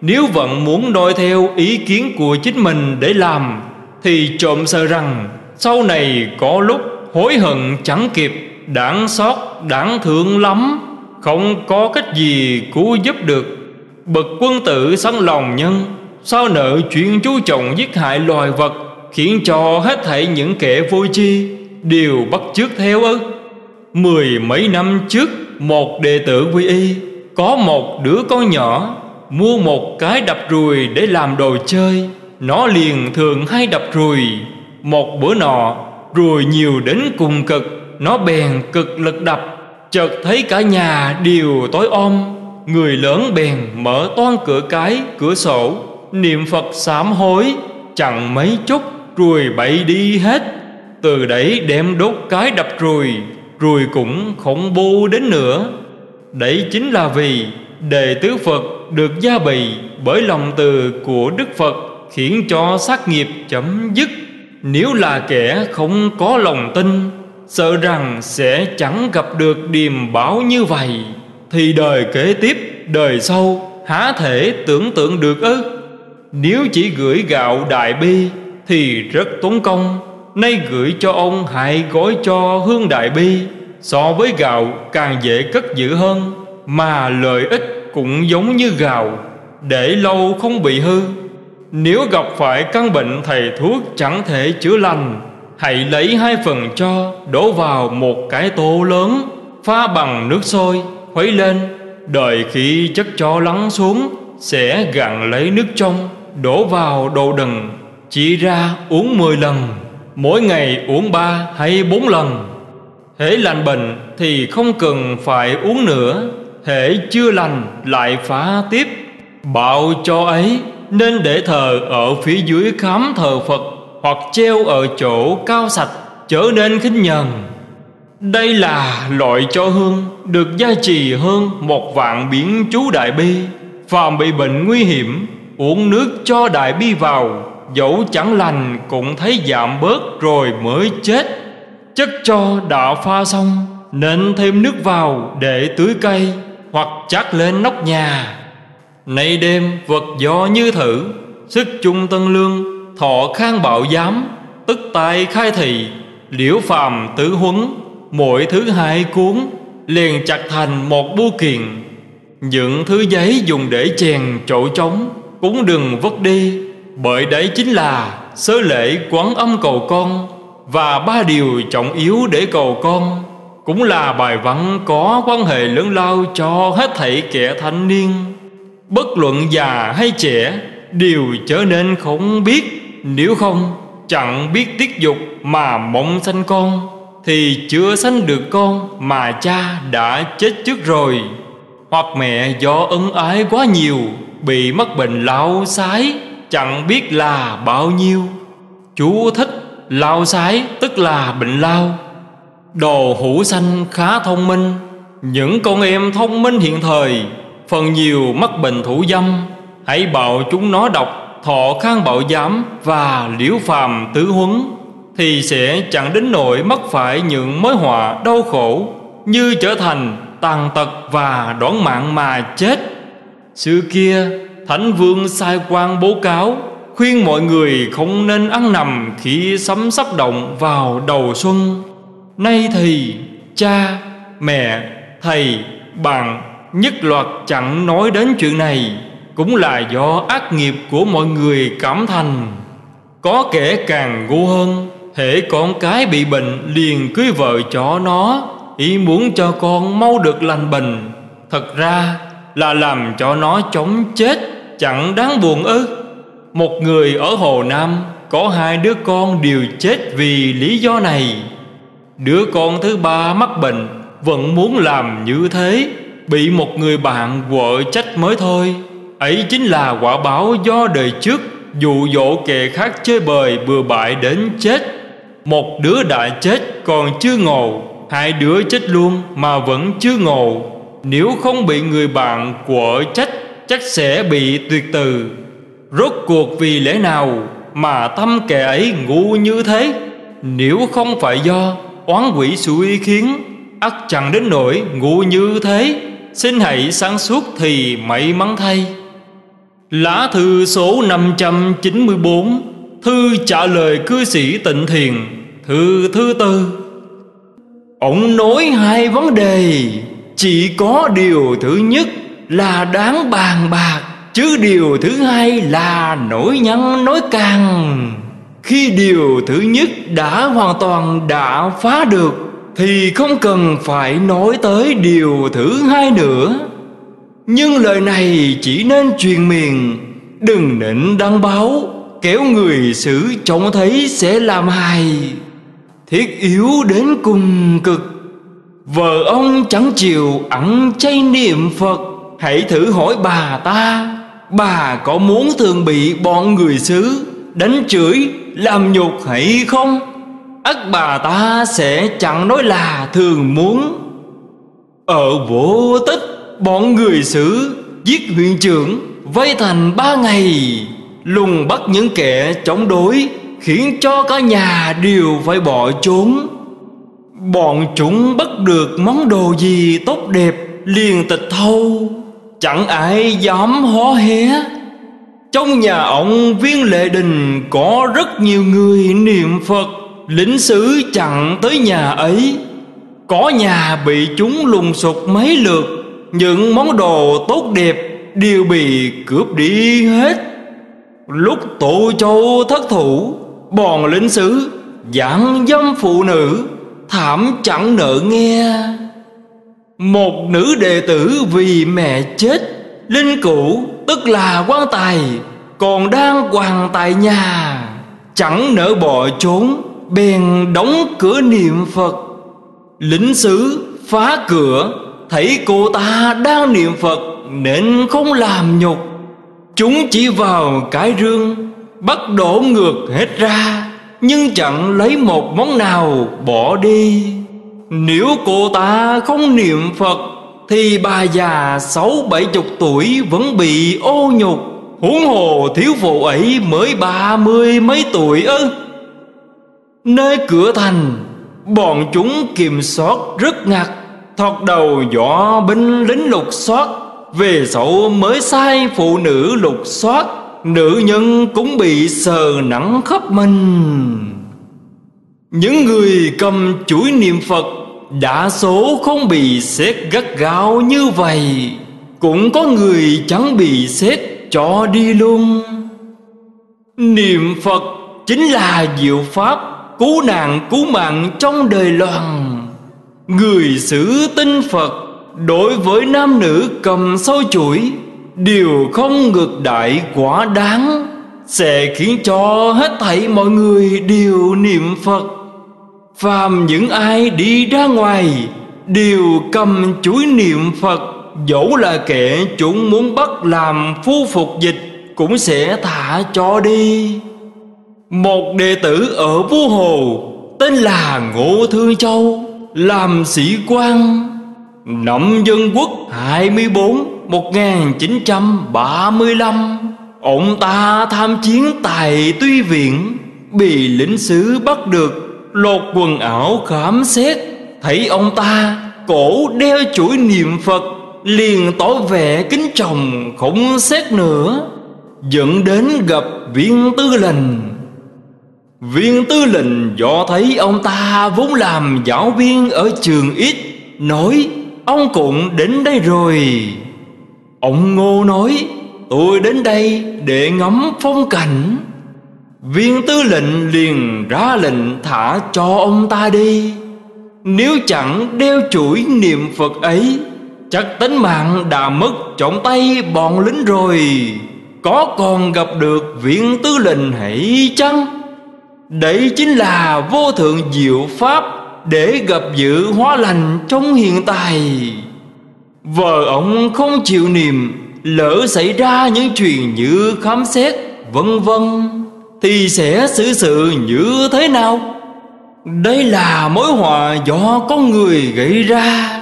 Nếu vẫn muốn noi theo ý kiến của chính mình để làm Thì trộm sợ rằng Sau này có lúc hối hận chẳng kịp Đáng xót, đáng thương lắm. Không có cách gì cứu giúp được. Bậc quân tử sẵn lòng nhân Sao nợ chuyện chú trọng giết hại loài vật Khiến cho hết thảy những kẻ vô chi Đều bắt chước theo ư? Mười mấy năm trước, Một đệ tử quy y, Có một đứa con nhỏ, Mua một cái đập ruồi để làm đồ chơi. Nó liền thường hay đập ruồi. Một bữa nọ, Ruồi nhiều đến cùng cực. Nó bèn cực lực đập. Chợt thấy cả nhà đều tối om. Người lớn bèn mở toan cửa cái, Cửa sổ. Niệm Phật sám hối Chẳng mấy chút rùi bậy đi hết. Từ đấy đem đốt cái đập rùi Rùi cũng không bu đến nữa. Đấy chính là vì Đệ tứ Phật được gia bì Bởi lòng từ của Đức Phật Khiến cho sát nghiệp chấm dứt. Nếu là kẻ không có lòng tin Sợ rằng sẽ chẳng gặp được điềm báo như vậy. Thì đời kế tiếp, đời sau Há thể tưởng tượng được ư? Nếu chỉ gửi gạo đại bi Thì rất tốn công. Nay gửi cho ông hãy gói cho hương đại bi. So với gạo càng dễ cất giữ hơn, Mà lợi ích cũng giống như gạo, Để lâu không bị hư. Nếu gặp phải căn bệnh thầy thuốc chẳng thể chữa lành, Hãy lấy hai phần cho, đổ vào một cái tô lớn, Pha bằng nước sôi, khuấy lên. Đợi khi chất cho lắng xuống, Sẽ gặn lấy nước trong. Đổ vào đồ đần, Chỉ ra uống 10 lần, Mỗi ngày uống 3 hay 4 lần. Hễ lành bệnh thì không cần phải uống nữa, Hễ chưa lành lại phá tiếp. Bạo cho ấy, nên để thờ ở phía dưới khám thờ Phật Hoặc treo ở chỗ cao sạch trở nên khinh nhờn. Đây là loại cho hương, được gia trì hơn một vạn biển chú đại bi, Phàm bị bệnh nguy hiểm Uống nước cho đại bi vào, Dẫu chẳng lành cũng thấy giảm bớt rồi mới chết. Chất cho đã pha xong, Nên thêm nước vào để tưới cây Hoặc chắc lên nóc nhà. Nay đêm vật do như thử, Sức chung tân lương, Thọ khang bạo giám, Tức tài khai thị, Liễu phàm tứ huấn, Mỗi thứ hai cuốn, Liền chặt thành một bu kiện. Những thứ giấy dùng để chèn chỗ trống cũng đừng vứt đi, Bởi đấy chính là Sớ lễ quán âm cầu con, Và ba điều trọng yếu để cầu con, Cũng là bài văn có quan hệ lớn lao cho hết thảy kẻ thanh niên. Bất luận già hay trẻ, Đều trở nên không biết, Nếu không, chẳng biết tiết dục mà mộng sanh con, Thì chưa sanh được con mà cha đã chết trước rồi. Hoặc mẹ do ân ái quá nhiều Bị mắc bệnh lao sái, Chẳng biết là bao nhiêu. Chú thích lao sái tức là bệnh lao. Đồ hữu xanh khá thông minh. Những con em thông minh hiện thời, Phần nhiều mắc bệnh thủ dâm. Hãy bảo chúng nó đọc Thọ khang bảo giám Và liễu phàm tứ huấn, Thì sẽ chẳng đến nỗi mắc phải những mối họa đau khổ Như trở thành tàn tật và đoán mạng mà chết. Xưa kia Thánh vương sai quan bố cáo Khuyên mọi người không nên ăn nằm Khi sấm sắp động vào đầu xuân. Nay thì cha, mẹ, thầy, bạn Nhất loạt chẳng nói đến chuyện này Cũng là do ác nghiệp của mọi người cảm thành. Có kẻ càng ngu hơn Hễ con cái bị bệnh liền cưới vợ cho nó Ý muốn cho con mau được lành bệnh. Thật ra là làm cho nó chống chết, Chẳng đáng buồn ư. Một người ở Hồ Nam Có hai đứa con đều chết vì lý do này. Đứa con thứ ba mắc bệnh, Vẫn muốn làm như thế, Bị một người bạn vợ trách mới thôi. Ấy chính là quả báo do đời trước, Dụ dỗ kẻ khác chơi bời bừa bãi đến chết. Một đứa đã chết còn chưa ngộ, Hai đứa chết luôn mà vẫn chưa ngộ. Nếu không bị người bạn của trách Chắc sẽ bị tuyệt từ. Rốt cuộc vì lẽ nào Mà tâm kẻ ấy ngu như thế? Nếu không phải do oán quỷ xui khiến ắt chẳng đến nỗi ngu như thế, Xin hãy sáng suốt thì may mắn thay. Lá thư số 594 Thư trả lời cư sĩ tịnh thiền, Thư thứ tư. Ông nói hai vấn đề. Chỉ có điều thứ nhất là đáng bàn bạc, Chứ điều thứ hai là nổi nhăn nói càng. Khi điều thứ nhất đã hoàn toàn đã phá được, thì không cần phải nói tới điều thứ hai nữa. Nhưng lời này chỉ nên truyền miệng, đừng nịnh đăng báo, kéo người xử trông thấy sẽ làm hài. Thiết yếu đến cùng cực vợ ông chẳng chịu ẩn chay niệm phật. Hãy thử hỏi bà ta. Bà có muốn thường bị bọn người xứ đánh chửi, làm nhục hay không? Ắt bà ta sẽ chẳng nói là thường muốn. Ở vô tích, Bọn người xứ Giết huyện trưởng, Vây thành ba ngày. Lùng bắt những kẻ chống đối, Khiến cho cả nhà đều phải bỏ trốn. Bọn chúng bắt được món đồ gì tốt đẹp liền tịch thâu? Chẳng ai dám hó hé. Trong nhà ông viên lệ đình Có rất nhiều người niệm Phật Lính sứ chặn tới nhà ấy. Có nhà bị chúng lùng sục mấy lượt, Những món đồ tốt đẹp Đều bị cướp đi hết. Lúc tụ châu thất thủ, Bọn lính sứ Giảng dâm phụ nữ. Thảm chẳng nợ nghe. Một nữ đệ tử vì mẹ chết, Linh cữu, tức là quan tài, Còn đang hoàng tại nhà, Chẳng nỡ bỏ trốn, Bèn đóng cửa niệm Phật. Lính sứ phá cửa, Thấy cô ta đang niệm Phật Nên không làm nhục. Chúng chỉ vào cái rương, Bắt đổ ngược hết ra. Nhưng chẳng lấy một món nào bỏ đi. Nếu cô ta không niệm Phật, Thì bà già sáu bảy chục tuổi Vẫn bị ô nhục. Huống hồ thiếu phụ ấy mới ba mươi mấy tuổi ư. Nơi cửa thành, Bọn chúng kiểm soát rất ngặt Thọt đầu võ binh lính lục soát. Về sau mới sai phụ nữ lục soát. Nữ nhân cũng bị sờ nắng khắp mình. Những người cầm chuỗi niệm Phật Đa số không bị xét gắt gao như vậy. Cũng có người chẳng bị xét cho đi luôn. Niệm Phật chính là diệu pháp Cứu nạn, cứu mạng trong đời loạn. Người xử tinh Phật Đối với nam nữ cầm sâu chuỗi Điều không ngược đại quá đáng, Sẽ khiến cho hết thảy mọi người đều niệm Phật. Phàm những ai đi ra ngoài, Đều cầm chuỗi niệm Phật. Dẫu là kẻ chúng muốn bắt làm phu phục dịch, Cũng sẽ thả cho đi. Một đệ tử ở Vũ Hồ, Tên là Ngô Thương Châu, Làm sĩ quan, nắm dân quốc 24 1935 Ông ta tham chiến tại Tuy Viện, Bị lĩnh sứ bắt được, Lột quần áo khám xét. Thấy ông ta, cổ đeo chuỗi niệm Phật, Liền tỏ vẻ kính trọng, không xét nữa. Dẫn đến gặp viên tư lệnh. Viên tư lệnh do thấy ông ta vốn làm giáo viên ở trường ít Nói, ông cũng đến đây rồi. Ông Ngô nói, Tôi đến đây để ngắm phong cảnh. Viên tư lệnh liền ra lệnh thả cho ông ta đi. Nếu chẳng đeo chuỗi niệm Phật ấy, Chắc tính mạng đã mất trong tay bọn lính rồi. Có còn gặp được viên tư lệnh hãy chăng? Đấy chính là vô thượng diệu pháp Để gặp dự hóa lành trong hiện tại. Vợ ông không chịu niệm Lỡ xảy ra những chuyện như khám xét, Vân vân, Thì sẽ xử sự như thế nào? Đây là mối họa do con người gây ra.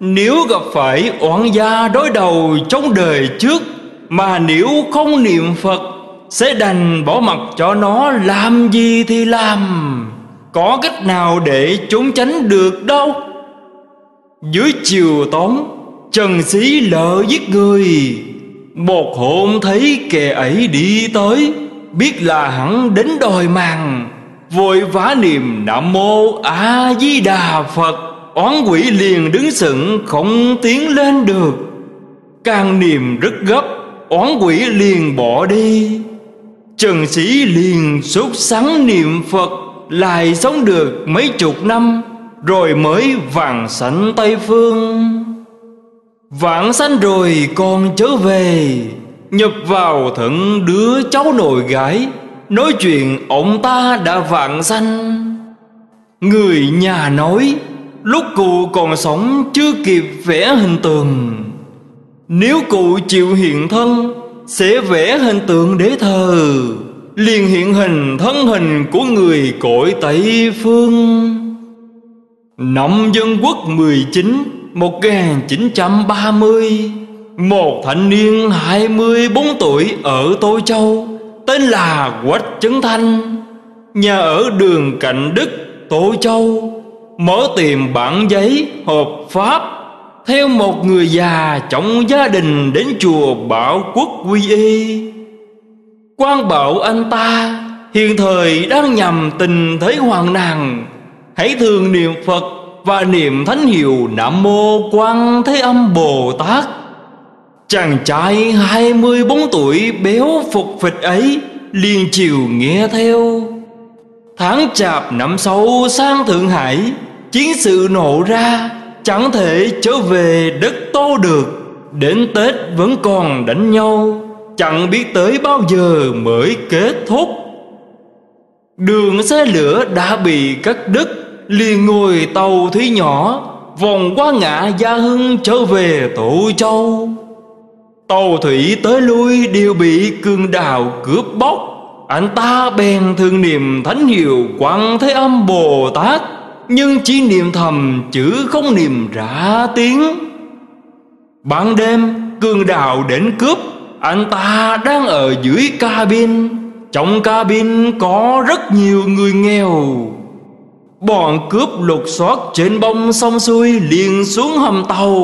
Nếu gặp phải oan gia đối đầu trong đời trước, Mà nếu không niệm Phật, Sẽ đành bỏ mặt cho nó làm gì thì làm. Có cách nào để trốn tránh được đâu? Dưới chiều tóm, Trần sĩ lỡ giết người. Một hôm thấy kẻ ấy đi tới, Biết là hắn đến đòi màng Vội vã niệm Nam Mô A Di Đà Phật. Oán quỷ liền đứng sững, Không tiến lên được. Càng niệm rất gấp, Oán quỷ liền bỏ đi. Trần sĩ liền sốt sắng niệm Phật, Lại sống được mấy chục năm rồi mới vàng sanh Tây Phương. Vãng sanh rồi con trở về, Nhập vào thận đứa cháu nội gái. Nói chuyện, ông ta đã vạn sanh. Người nhà nói, Lúc cụ còn sống chưa kịp vẽ hình tượng. Nếu cụ chịu hiện thân, Sẽ vẽ hình tượng để thờ, liền hiện hình thân hình của người cõi Tây Phương. Năm Dân Quốc 19 1930 Một thanh niên 24 tuổi ở Tô Châu Tên là Quách Trấn Thanh. Nhà ở đường Cạnh Đức, Tô Châu Mở tìm bản giấy hợp pháp Theo một người già trong gia đình đến chùa Bảo Quốc Quy Y. Quan bảo anh ta hiện thời đang nhằm tình thế hoàng nàng hãy thường niệm phật và niệm thánh hiệu nam mô quan thế âm bồ tát. Chàng trai hai mươi bốn tuổi béo phục phịch ấy liền chiều nghe theo. Tháng chạp năm sau sang thượng hải, chiến sự nổ ra, chẳng thể trở về đất tô được. Đến tết vẫn còn đánh nhau, Chẳng biết tới bao giờ mới kết thúc. Đường xe lửa đã bị cắt đứt liền ngồi tàu thủy nhỏ, Vòng qua ngã Gia Hưng trở về Tổ Châu. Tàu thủy tới lui đều bị cương đào cướp bóc. Anh ta bèn thương niệm thánh hiệu quan Thế Âm Bồ Tát, Nhưng chỉ niệm thầm chữ không niệm ra tiếng. Ban đêm, cương đào đến cướp, anh ta đang ở dưới cabin. Trong cabin có rất nhiều người nghèo. Bọn cướp lục soát trên bông sông xuôi liền xuống hầm tàu.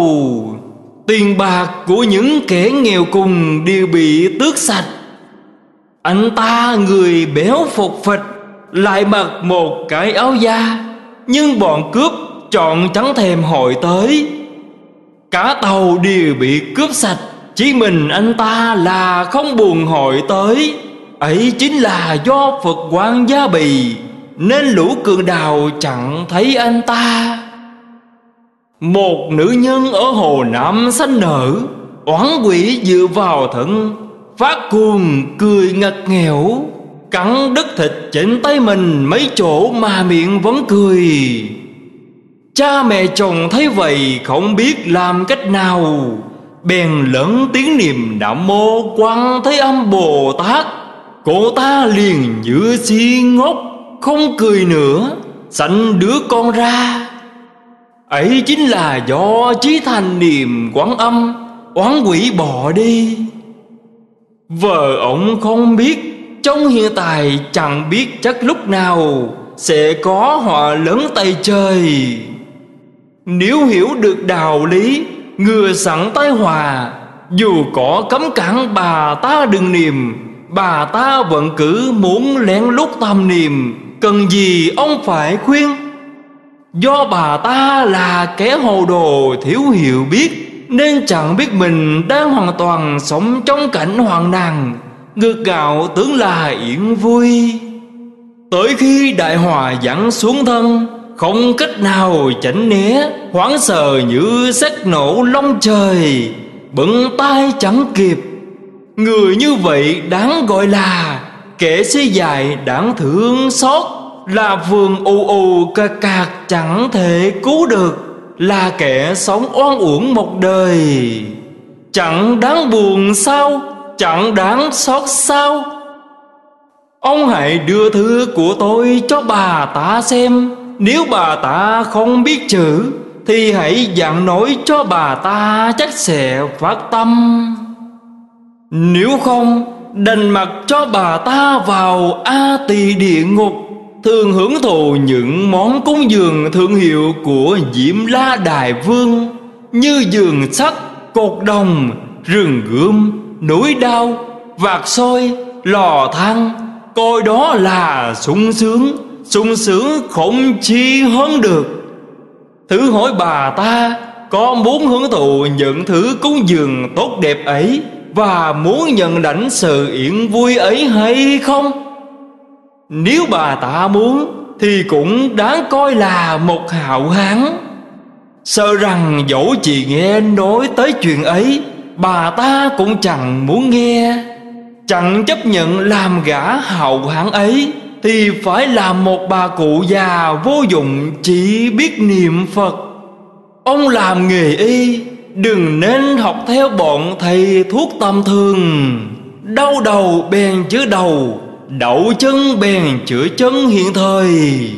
Tiền bạc của những kẻ nghèo cùng đều bị tước sạch. Anh ta, người béo phục phịch Lại mặc một cái áo da, Nhưng bọn cướp chọn chẳng thèm hội tới. Cả tàu đều bị cướp sạch, chỉ mình anh ta là không buồn hội tới. Ấy chính là do Phật quan gia bì. Nên lũ cường đào chẳng thấy anh ta. Một nữ nhân ở hồ Nam xanh nở, Oán quỷ dựa vào thận Phát cuồng cười ngặt nghèo. Cắn đứt thịt trên tay mình, mấy chỗ mà miệng vẫn cười. Cha mẹ chồng thấy vậy, không biết làm cách nào. Bèn lớn tiếng niệm đạo mô quan thế âm bồ tát. Cô ta liền như si ngốc không cười nữa, sanh đứa con ra. Ấy chính là do chí thành niệm quán âm, oán quỷ bỏ đi. Vợ ông không biết, trong hiện tại chẳng biết chắc lúc nào sẽ có họa lớn tay trời nếu hiểu được đạo lý, Ngừa sẵn tai hòa Dù có cấm cản bà ta đừng niềm, Bà ta vẫn cứ muốn lén lút tâm niệm Cần gì ông phải khuyên? Do bà ta là kẻ hồ đồ thiếu hiểu biết, Nên chẳng biết mình đang hoàn toàn sống trong cảnh hoàng nàng, Ngược gạo tưởng là yển vui. Tới khi đại hòa dẫn xuống thân, không cách nào chảnh né, hoảng sợ như xét nổ long trời, bận tay chẳng kịp. Người như vậy đáng gọi là kẻ si dài đáng thương xót, là vườn ù ù ca cạc chẳng thể cứu được, là kẻ sống oan uổng một đời. Chẳng đáng buồn sao, chẳng đáng xót sao? Ông hãy đưa thư của tôi cho bà ta xem, nếu bà ta không biết chữ, Thì hãy dặn nói cho bà ta chắc sẽ phát tâm. Nếu không Đành mặc cho bà ta vào A tỳ địa ngục Thường hưởng thụ những món cúng dường thương hiệu của Diễm La Đại Vương Như giường sắt, cột đồng, rừng gươm, núi đao, vạt soi, lò than. Coi đó là sung sướng sung sướng không chi hơn được. Thử hỏi bà ta Có muốn hưởng thụ những thứ cúng dường tốt đẹp ấy và muốn nhận lãnh sự yển vui ấy hay không? Nếu bà ta muốn Thì cũng đáng coi là một hạo hán. Sợ rằng dẫu chị nghe nói tới chuyện ấy Bà ta cũng chẳng muốn nghe. Chẳng chấp nhận làm gã hậu hán ấy thì phải là một bà cụ già vô dụng chỉ biết niệm Phật. Ông làm nghề y, đừng nên học theo bọn thầy thuốc tâm thường. Đau đầu bèn chữa đầu, Đậu chân bèn chữa chân hiện thời.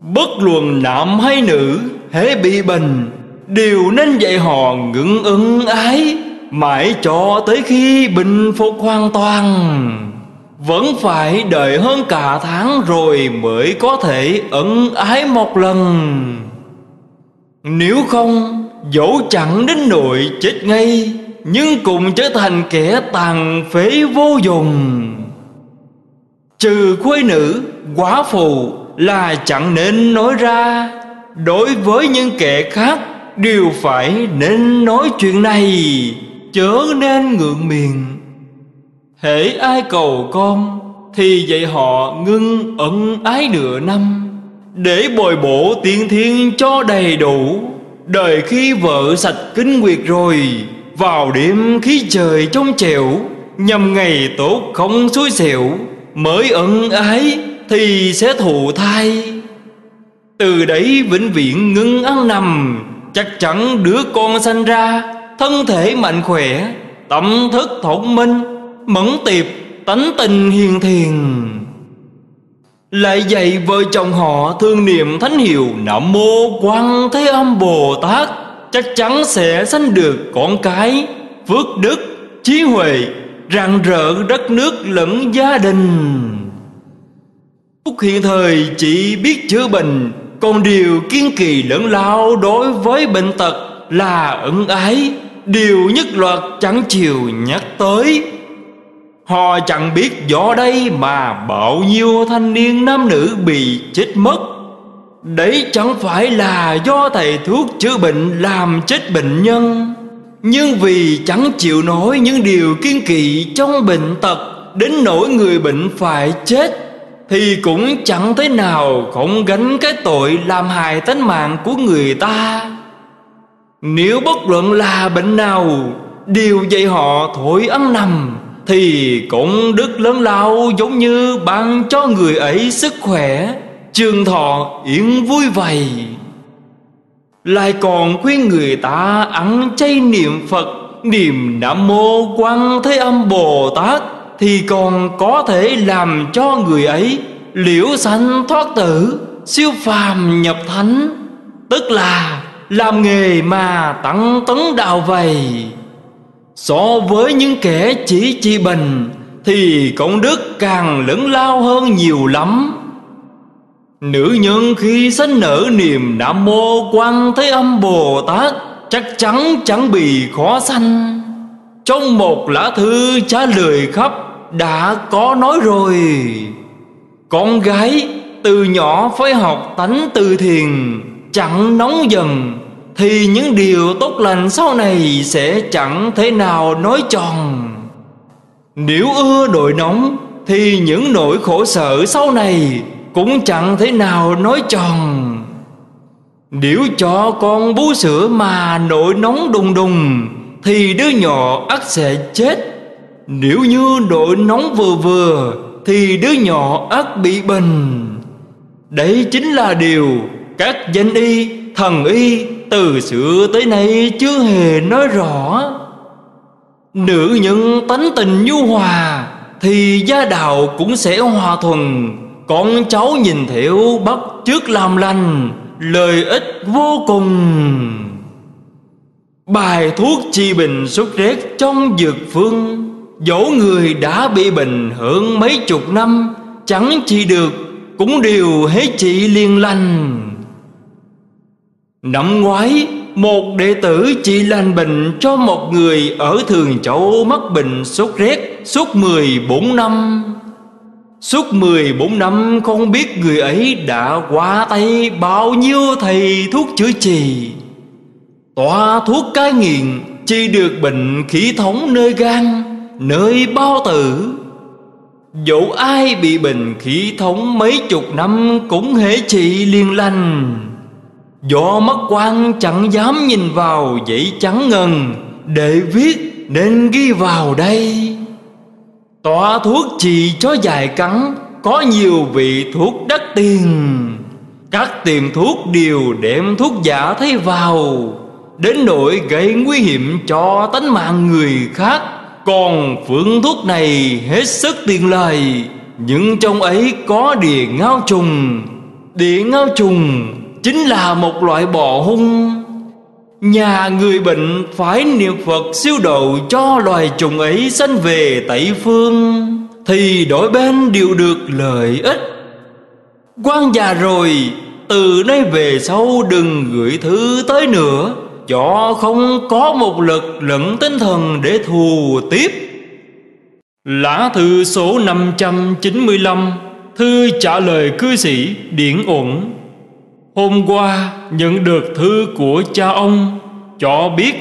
Bất luận nam hay nữ hễ bị bệnh Đều nên dạy họ ngưỡng ưng ái Mãi cho tới khi bình phục hoàn toàn. Vẫn phải đợi hơn cả tháng rồi Mới có thể ân ái một lần. Nếu không dẫu chẳng đến nội chết ngay Nhưng cũng trở thành kẻ tàn phế vô dụng Trừ khuê nữ, quá phù là chẳng nên nói ra. Đối với những kẻ khác đều phải nên nói chuyện này. Chớ nên ngượng miệng. Hễ ai cầu con Thì dạy họ ngưng ẩn ái nửa năm. Để bồi bổ tiên thiên cho đầy đủ. Đời khi vợ sạch kinh nguyệt rồi, Vào đêm khí trời trong trẻo, Nhằm ngày tốt không xui xẻo, Mới ẩn ái thì sẽ thụ thai. Từ đấy vĩnh viễn ngưng ăn nằm, Chắc chắn đứa con sanh ra, Thân thể mạnh khỏe, Tâm thức thông minh, Mẫn tiệp, tánh tình hiền thiền. Lại dạy vợ chồng họ thương niệm thánh hiệu Nam mô quan thế âm Bồ Tát Chắc chắn sẽ sanh được con cái Phước đức, trí huệ Rạng rỡ đất nước lẫn gia đình. Phúc hiện thời chỉ biết chữa bệnh Còn điều kiên kỳ lẫn lao đối với bệnh tật là ẩn ái Điều nhất loạt chẳng chịu nhắc tới. Họ chẳng biết do đây mà bao nhiêu thanh niên nam nữ bị chết mất. Đấy chẳng phải là do thầy thuốc chữa bệnh làm chết bệnh nhân, Nhưng vì chẳng chịu nổi những điều kiên kỵ trong bệnh tật Đến nỗi người bệnh phải chết, thì cũng chẳng thế nào không gánh cái tội làm hại tính mạng của người ta. Nếu bất luận là bệnh nào, Điều dạy họ thổi ăn nằm thì cũng đức lớn lao giống như ban cho người ấy sức khỏe. Trường thọ yên vui vầy. Lại còn khuyên người ta ăn chay niệm Phật, Niệm Nam Mô Quan Thế Âm Bồ Tát thì còn có thể làm cho người ấy liễu sanh thoát tử, siêu phàm nhập thánh. Tức là làm nghề mà tăng tấn đạo vầy so với những kẻ chỉ chi bình thì công đức càng lớn lao hơn nhiều lắm. Nữ nhân khi sanh nở niềm nam mô quan thế âm bồ tát, chắc chắn chẳng bị khó sanh. Trong một lá thư trả lời khắp, đã có nói rồi. Con gái từ nhỏ phải học tánh từ thiền, chẳng nóng dần thì những điều tốt lành sau này sẽ chẳng thể nào nói tròn. Nếu ưa đội nóng thì những nỗi khổ sở sau này cũng chẳng thể nào nói tròn. Nếu cho con bú sữa mà nỗi nóng đùng đùng thì đứa nhỏ ắt sẽ chết. Nếu như đội nóng vừa vừa Thì đứa nhỏ ắt bị bệnh. Đấy chính là điều Các danh y, thần y từ xưa tới nay chưa hề nói rõ. Nữ nhân tánh tình nhu hòa Thì gia đạo cũng sẽ hòa thuần. Con cháu nhìn thiểu bắt trước làm lành, Lợi ích vô cùng. Bài thuốc chi bình sốt rét trong dược phương, Dẫu người đã bị bệnh hưởng mấy chục năm, Chẳng trị được Cũng đều hết trị liền lành. Năm ngoái, Một đệ tử chỉ lành bệnh cho một người Ở Thường Châu mắc bệnh sốt rét Suốt 14 năm. Suốt 14 năm, không biết người ấy đã qua tay bao nhiêu thầy thuốc chữa trị. Tòa thuốc cai nghiện chỉ được bệnh khí thống nơi gan, nơi bao tử. Dẫu ai bị bệnh khí thống mấy chục năm cũng hễ trị liền lành. Do mắt quan chẳng dám nhìn vào vậy trắng ngần. Để viết nên ghi vào đây. Tòa thuốc trị cho dài cắn, Có nhiều vị thuốc đắt tiền. Các tiệm thuốc đều đem thuốc giả thay vào. Đến nỗi gây nguy hiểm cho tánh mạng người khác, Còn phương thuốc này hết sức tiền lời Nhưng trong ấy có địa ngao trùng. Địa ngao trùng chính là một loại bò hung. Nhà người bệnh phải niệm Phật siêu độ cho loài trùng ấy sanh về tẩy Phương, Thì đổi bên đều được lợi ích. Quan già rồi, từ nay về sau đừng gửi thư tới nữa. Cho không có một lực lẫn tinh thần để thù tiếp. Lá thư số 595 Thư trả lời cư sĩ Điển ổn Hôm qua nhận được thư của cha ông, Cho biết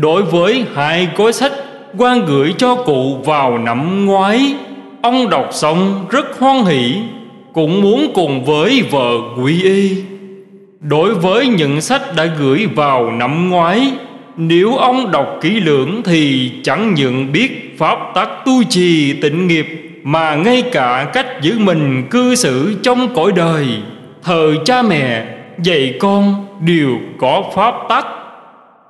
đối với hai gói sách quan gửi cho cụ vào năm ngoái, Ông đọc xong rất hoan hỷ, Cũng muốn cùng với vợ quy y. Đối với những sách đã gửi vào năm ngoái, Nếu ông đọc kỹ lưỡng thì chẳng những biết pháp tắc tu trì tịnh nghiệp, Mà ngay cả cách giữ mình cư xử trong cõi đời, thờ cha mẹ dạy con đều có pháp tắc.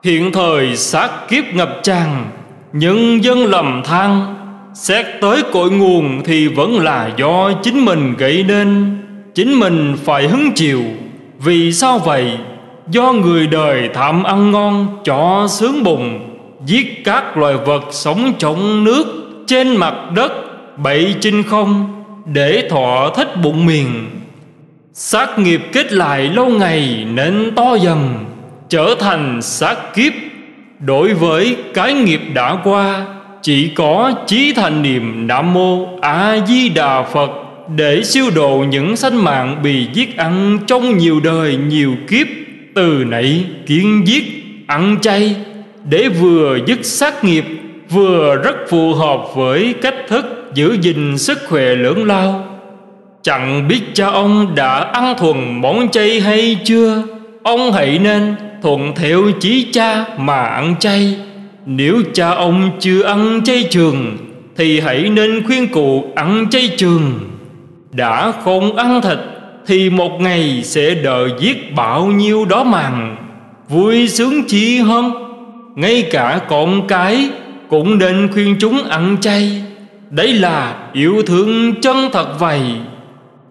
Hiện thời sát kiếp ngập tràn Nhân dân lầm than, Xét tới cội nguồn thì vẫn là do chính mình gây nên. Chính mình phải hứng chịu. Vì sao vậy? Do người đời tham ăn ngon cho sướng bùng Giết các loài vật sống trong nước, Trên mặt đất Bậy trên không, Để thọ thích bụng miền. Sát nghiệp kết lại lâu ngày Nên to dần, Trở thành sát kiếp. Đối với cái nghiệp đã qua, Chỉ có chí thành niệm Nam Mô A Di Đà Phật để siêu độ những sanh mạng bị giết ăn trong nhiều đời nhiều kiếp. Từ nãy kiến giết, ăn chay, để vừa dứt sát nghiệp, vừa rất phù hợp với cách thức giữ gìn sức khỏe lưỡng lao chẳng biết cha ông đã ăn thuần món chay hay chưa? Ông hãy nên thuận theo chí cha mà ăn chay. Nếu cha ông chưa ăn chay trường thì hãy nên khuyên cụ ăn chay trường. Đã không ăn thịt Thì một ngày sẽ đợi giết bao nhiêu đó màng, Vui sướng chi hơn Ngay cả con cái Cũng nên khuyên chúng ăn chay. Đấy là yêu thương chân thật vậy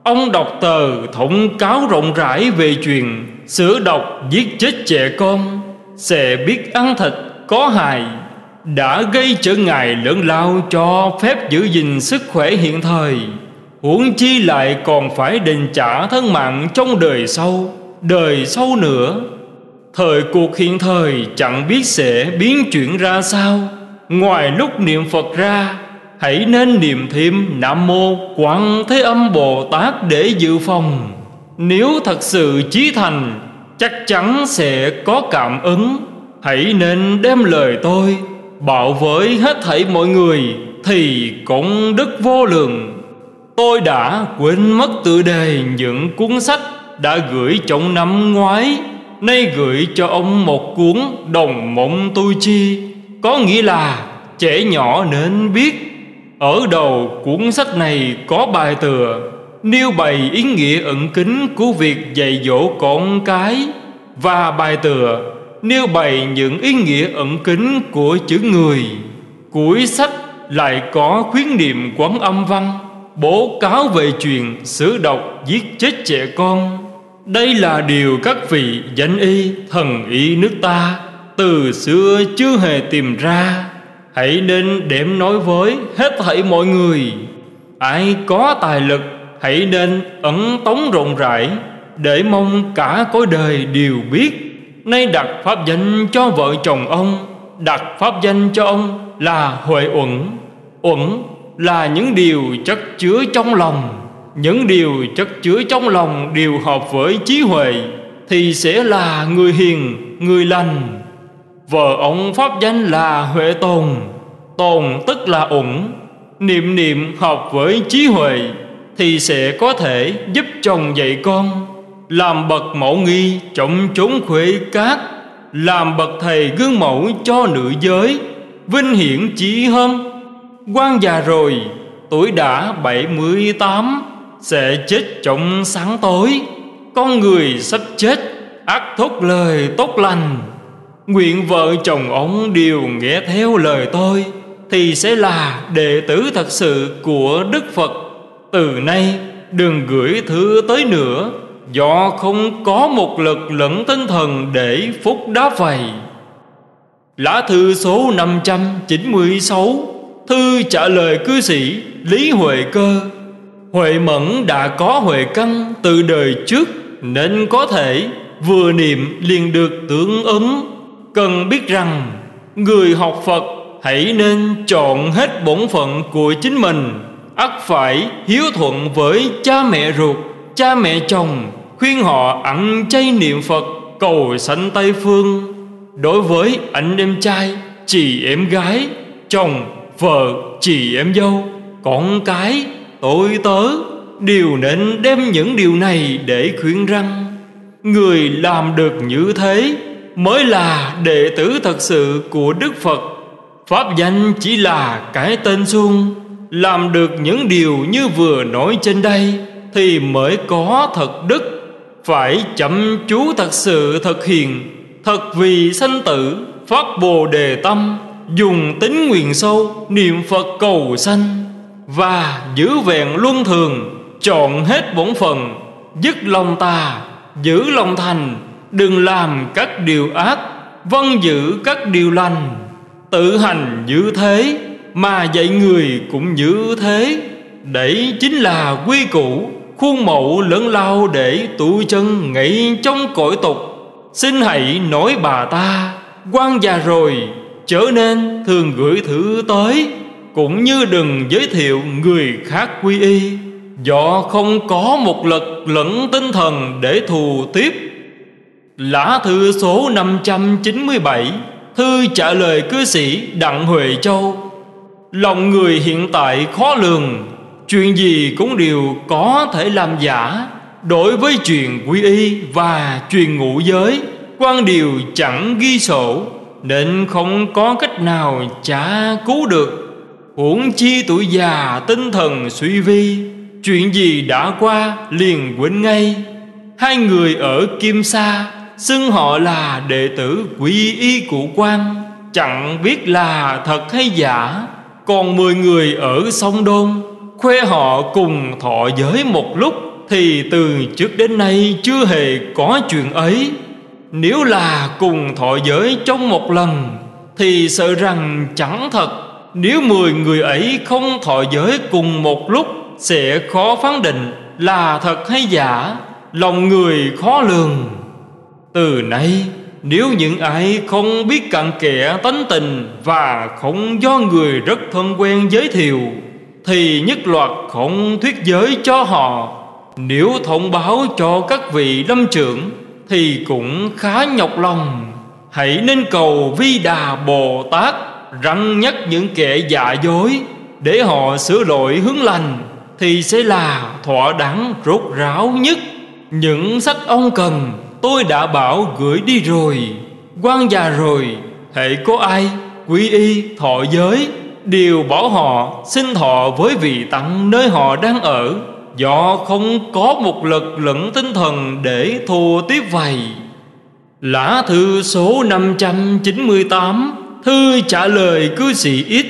Ông đọc tờ thông cáo rộng rãi về chuyện sửa độc giết chết trẻ con Sẽ biết ăn thịt có hại, Đã gây trở ngại lớn lao cho phép giữ gìn sức khỏe hiện thời. Huống chi lại còn phải đền trả thân mạng trong đời sau Đời sau nữa. Thời cuộc hiện thời chẳng biết sẽ biến chuyển ra sao. Ngoài lúc niệm Phật ra Hãy nên niệm thêm Nam Mô Quảng Thế Âm Bồ Tát để dự phòng. Nếu thật sự chí thành, Chắc chắn sẽ có cảm ứng. Hãy nên đem lời tôi Bảo với hết thảy mọi người Thì cũng đức vô lượng. Tôi đã quên mất tự đề những cuốn sách đã gửi trong năm ngoái, Nay gửi cho ông một cuốn Đồng Mộng tu Chi. Có nghĩa là trẻ nhỏ nên biết ở đầu cuốn sách này có bài tựa, Nêu bày ý nghĩa ẩn kính của việc dạy dỗ con cái Và bài tựa nêu bày những ý nghĩa ẩn kính của chữ người. Cuối sách lại có khuyến niệm quán âm văn, bố cáo về chuyện sử độc giết chết trẻ con. Đây là điều các vị danh y thần y nước ta từ xưa chưa hề tìm ra hãy nên đem nói với hết thảy mọi người. Ai có tài lực, hãy nên ẩn tống rộng rãi, để mong cả cõi đời đều biết. Nay đặt pháp danh cho vợ chồng ông, đặt pháp danh cho ông là huệ uẩn. Uẩn là những điều chất chứa trong lòng. Những điều chất chứa trong lòng đều hợp với trí huệ, thì sẽ là người hiền, người lành vợ ông pháp danh là huệ tồn. Tồn tức là ủng niệm niệm hợp với trí huệ thì sẽ có thể giúp chồng dạy con, làm bậc mẫu nghi trọng chúng khuê cát, làm bậc thầy gương mẫu cho nữ giới, vinh hiển chí hâm. Quan già rồi, Tuổi đã bảy mươi tám, Sẽ chết trong sáng tối. Con người sắp chết, ác thốt lời tốt lành. Nguyện vợ chồng ông đều nghe theo lời tôi, Thì sẽ là đệ tử thật sự của Đức Phật. Từ nay, đừng gửi thư tới nữa, Do không có một lực lẫn tinh thần để phúc đáp vầy Lá thư số 596 Thư trả lời cư sĩ Lý Huệ Cơ. Huệ Mẫn đã có huệ căn từ đời trước, Nên có thể vừa niệm liền được tưởng ứng. Cần biết rằng, Người học Phật hãy nên chọn hết bổn phận của chính mình, ắt phải hiếu thuận với cha mẹ ruột, cha mẹ chồng, khuyên họ ẩn chay niệm phật, cầu sanh tây phương. Đối với anh em trai, chị em gái, chồng, vợ, chị em dâu, con cái, tôi tớ, đều nên đem những điều này để khuyên răng người làm được như thế mới là đệ tử thật sự của đức phật. Pháp danh chỉ là cái tên xuông làm được những điều như vừa nói trên đây thì mới có thật đức. Phải chậm chú thật sự thực hiện, thật vì sanh tử, phát bồ đề tâm, dùng tính nguyện sâu, niệm phật cầu sanh, và giữ vẹn luân thường, chọn hết bổn phần dứt lòng tà, giữ lòng thành đừng làm các điều ác vâng giữ các điều lành. Tự hành như thế, mà dạy người cũng như thế. Đấy chính là quy củ, khuôn mẫu lớn lao để tụ chân ngậy trong cõi tục. Xin hãy nói bà ta, quan già rồi, trở nên thường gửi thử tới, cũng như đừng giới thiệu người khác quy y. Do không có một lực lẫn tinh thần để thù tiếp Lã thư số 597 Thư trả lời cư sĩ Đặng Huệ Châu. Lòng người hiện tại khó lường, Chuyện gì cũng đều có thể làm giả. Đối với chuyện quy y và truyền ngũ giới, quan điều chẳng ghi sổ, Nên không có cách nào trả cứu được. Huống chi tuổi già, tinh thần suy vi, Chuyện gì đã qua liền quên ngay. Hai người ở Kim Sa Xưng họ là đệ tử quy y cụ quan, Chẳng biết là thật hay giả. Còn mười người ở sông Đôn Khoe họ cùng thọ giới một lúc, Thì từ trước đến nay chưa hề có chuyện ấy. Nếu là cùng thọ giới trong một lần, Thì sợ rằng chẳng thật. Nếu mười người ấy không thọ giới cùng một lúc, Sẽ khó phán định là thật hay giả. Lòng người khó lường từ nay, nếu những ai không biết cặn kẽ tánh tình Và không do người rất thân quen giới thiệu, Thì nhất loạt không thuyết giới cho họ. Nếu thông báo cho các vị lâm trưởng, Thì cũng khá nhọc lòng. Hãy nên cầu vi đà Bồ Tát Răng nhắc những kẻ dạ dối. Để họ sửa lỗi hướng lành, Thì sẽ là thỏa đáng rốt ráo nhất. Những sách ông cần Tôi đã bảo gửi đi rồi. Quan già rồi Hệ có ai, quy y, thọ giới Đều bỏ họ, xin thọ với vị tặng nơi họ đang ở. Do không có một lực lẫn tinh thần để thù tiếp vầy. Lã thư số 598 Thư trả lời cư sĩ ít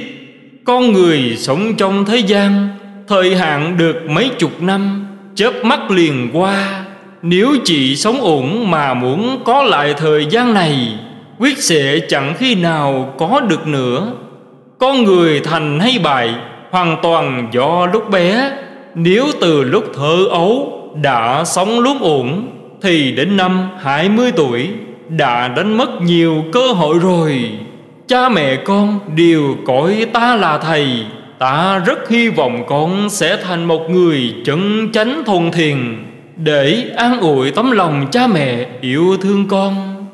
Con người sống trong thế gian, Thời hạn được mấy chục năm, Chớp mắt liền qua nếu chị sống ổn mà muốn có lại thời gian này, Quyết sẽ chẳng khi nào có được nữa. Con người thành hay bại, Hoàn toàn do lúc bé. Nếu từ lúc thơ ấu Đã sống lúc ổn, Thì đến năm 20 tuổi Đã đánh mất nhiều cơ hội rồi. Cha mẹ con đều coi ta là thầy, Ta rất hy vọng con sẽ thành một người chân chánh thuần thiền để an ủi tấm lòng cha mẹ yêu thương con.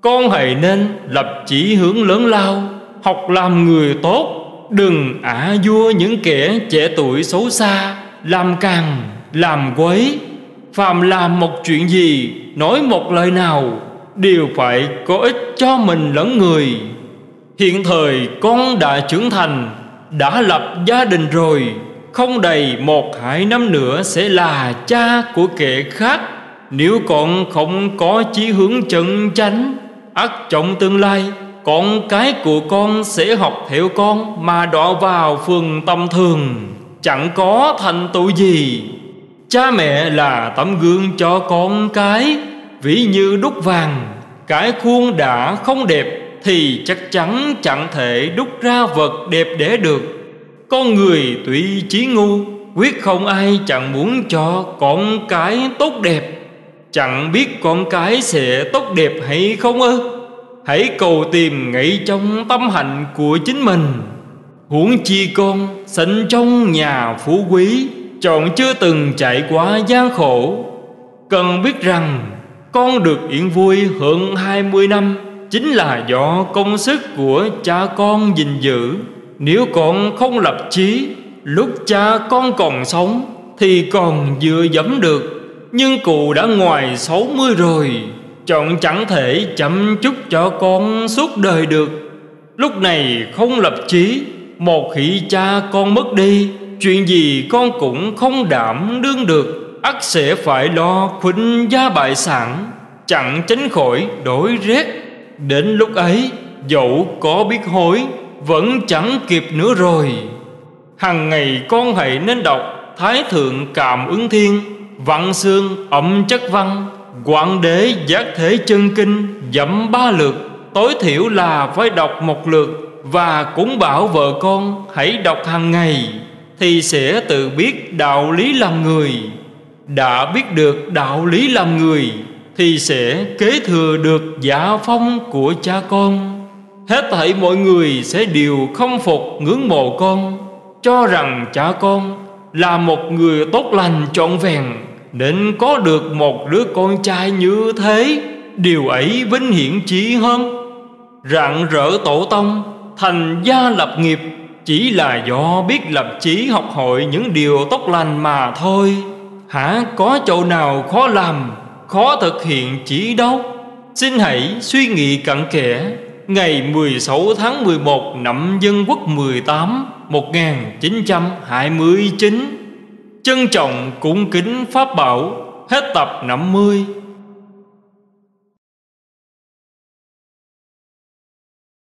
Con hãy nên lập chỉ hướng lớn lao, học làm người tốt, đừng ả vua những kẻ trẻ tuổi xấu xa, làm càng, làm quấy. Phàm làm một chuyện gì, nói một lời nào, đều phải có ích cho mình lẫn người. Hiện thời con đã trưởng thành, đã lập gia đình rồi không đầy một hai năm nữa sẽ là cha của kẻ khác. Nếu còn không có chí hướng chân chánh ắt trong tương lai, Con cái của con sẽ học theo con Mà đọa vào phường tâm thường. Chẳng có thành tựu gì. Cha mẹ là tấm gương cho con cái. Ví như đúc vàng, Cái khuôn đã không đẹp Thì chắc chắn chẳng thể đúc ra vật đẹp đẽ được. Con người tuy chí ngu, Quyết không ai chẳng muốn cho con cái tốt đẹp. Chẳng biết con cái sẽ tốt đẹp hay không ư? Hãy cầu tìm ngay trong tâm hạnh của chính mình. Huống chi con sinh trong nhà phú quý, Chọn chưa từng trải qua gian khổ. Cần biết rằng, con được yên vui hơn 20 năm Chính là do công sức của cha con gìn giữ. Nếu con không lập chí, Lúc cha con còn sống Thì còn vừa dẫm được. Nhưng cụ đã ngoài 60 rồi, Chọn chẳng thể chăm chút cho con suốt đời được. Lúc này không lập chí, Một khi cha con mất đi, Chuyện gì con cũng không đảm đương được. Ắt sẽ phải lo khuynh gia bại sản, Chẳng tránh khỏi đổi rét. Đến lúc ấy, dẫu có biết hối vẫn chẳng kịp nữa rồi. Hằng ngày con hãy nên đọc Thái thượng cảm ứng thiên vạn xương ẩm chất văn, Quảng đế giác thế chân kinh, Dẫm ba lượt. Tối thiểu là phải đọc một lượt Và cũng bảo vợ con Hãy đọc hàng ngày Thì sẽ tự biết đạo lý làm người. Đã biết được đạo lý làm người Thì sẽ kế thừa được giả phong của cha con. Hết thảy mọi người sẽ đều không phục ngưỡng mộ con, Cho rằng cha con là một người tốt lành trọn vẹn, nên có được một đứa con trai như thế, Điều ấy vinh hiển chí hơn. Rạng rỡ tổ tông, Thành gia lập nghiệp, Chỉ là do biết lập chí học hội những điều tốt lành mà thôi. Hả, có chỗ nào khó làm, Khó thực hiện chỉ đâu. Xin hãy suy nghĩ cặn kẽ Ngày 16 tháng 11 năm Dân Quốc 18 1929 Trân trọng cung kính Pháp Bảo, Hết tập 50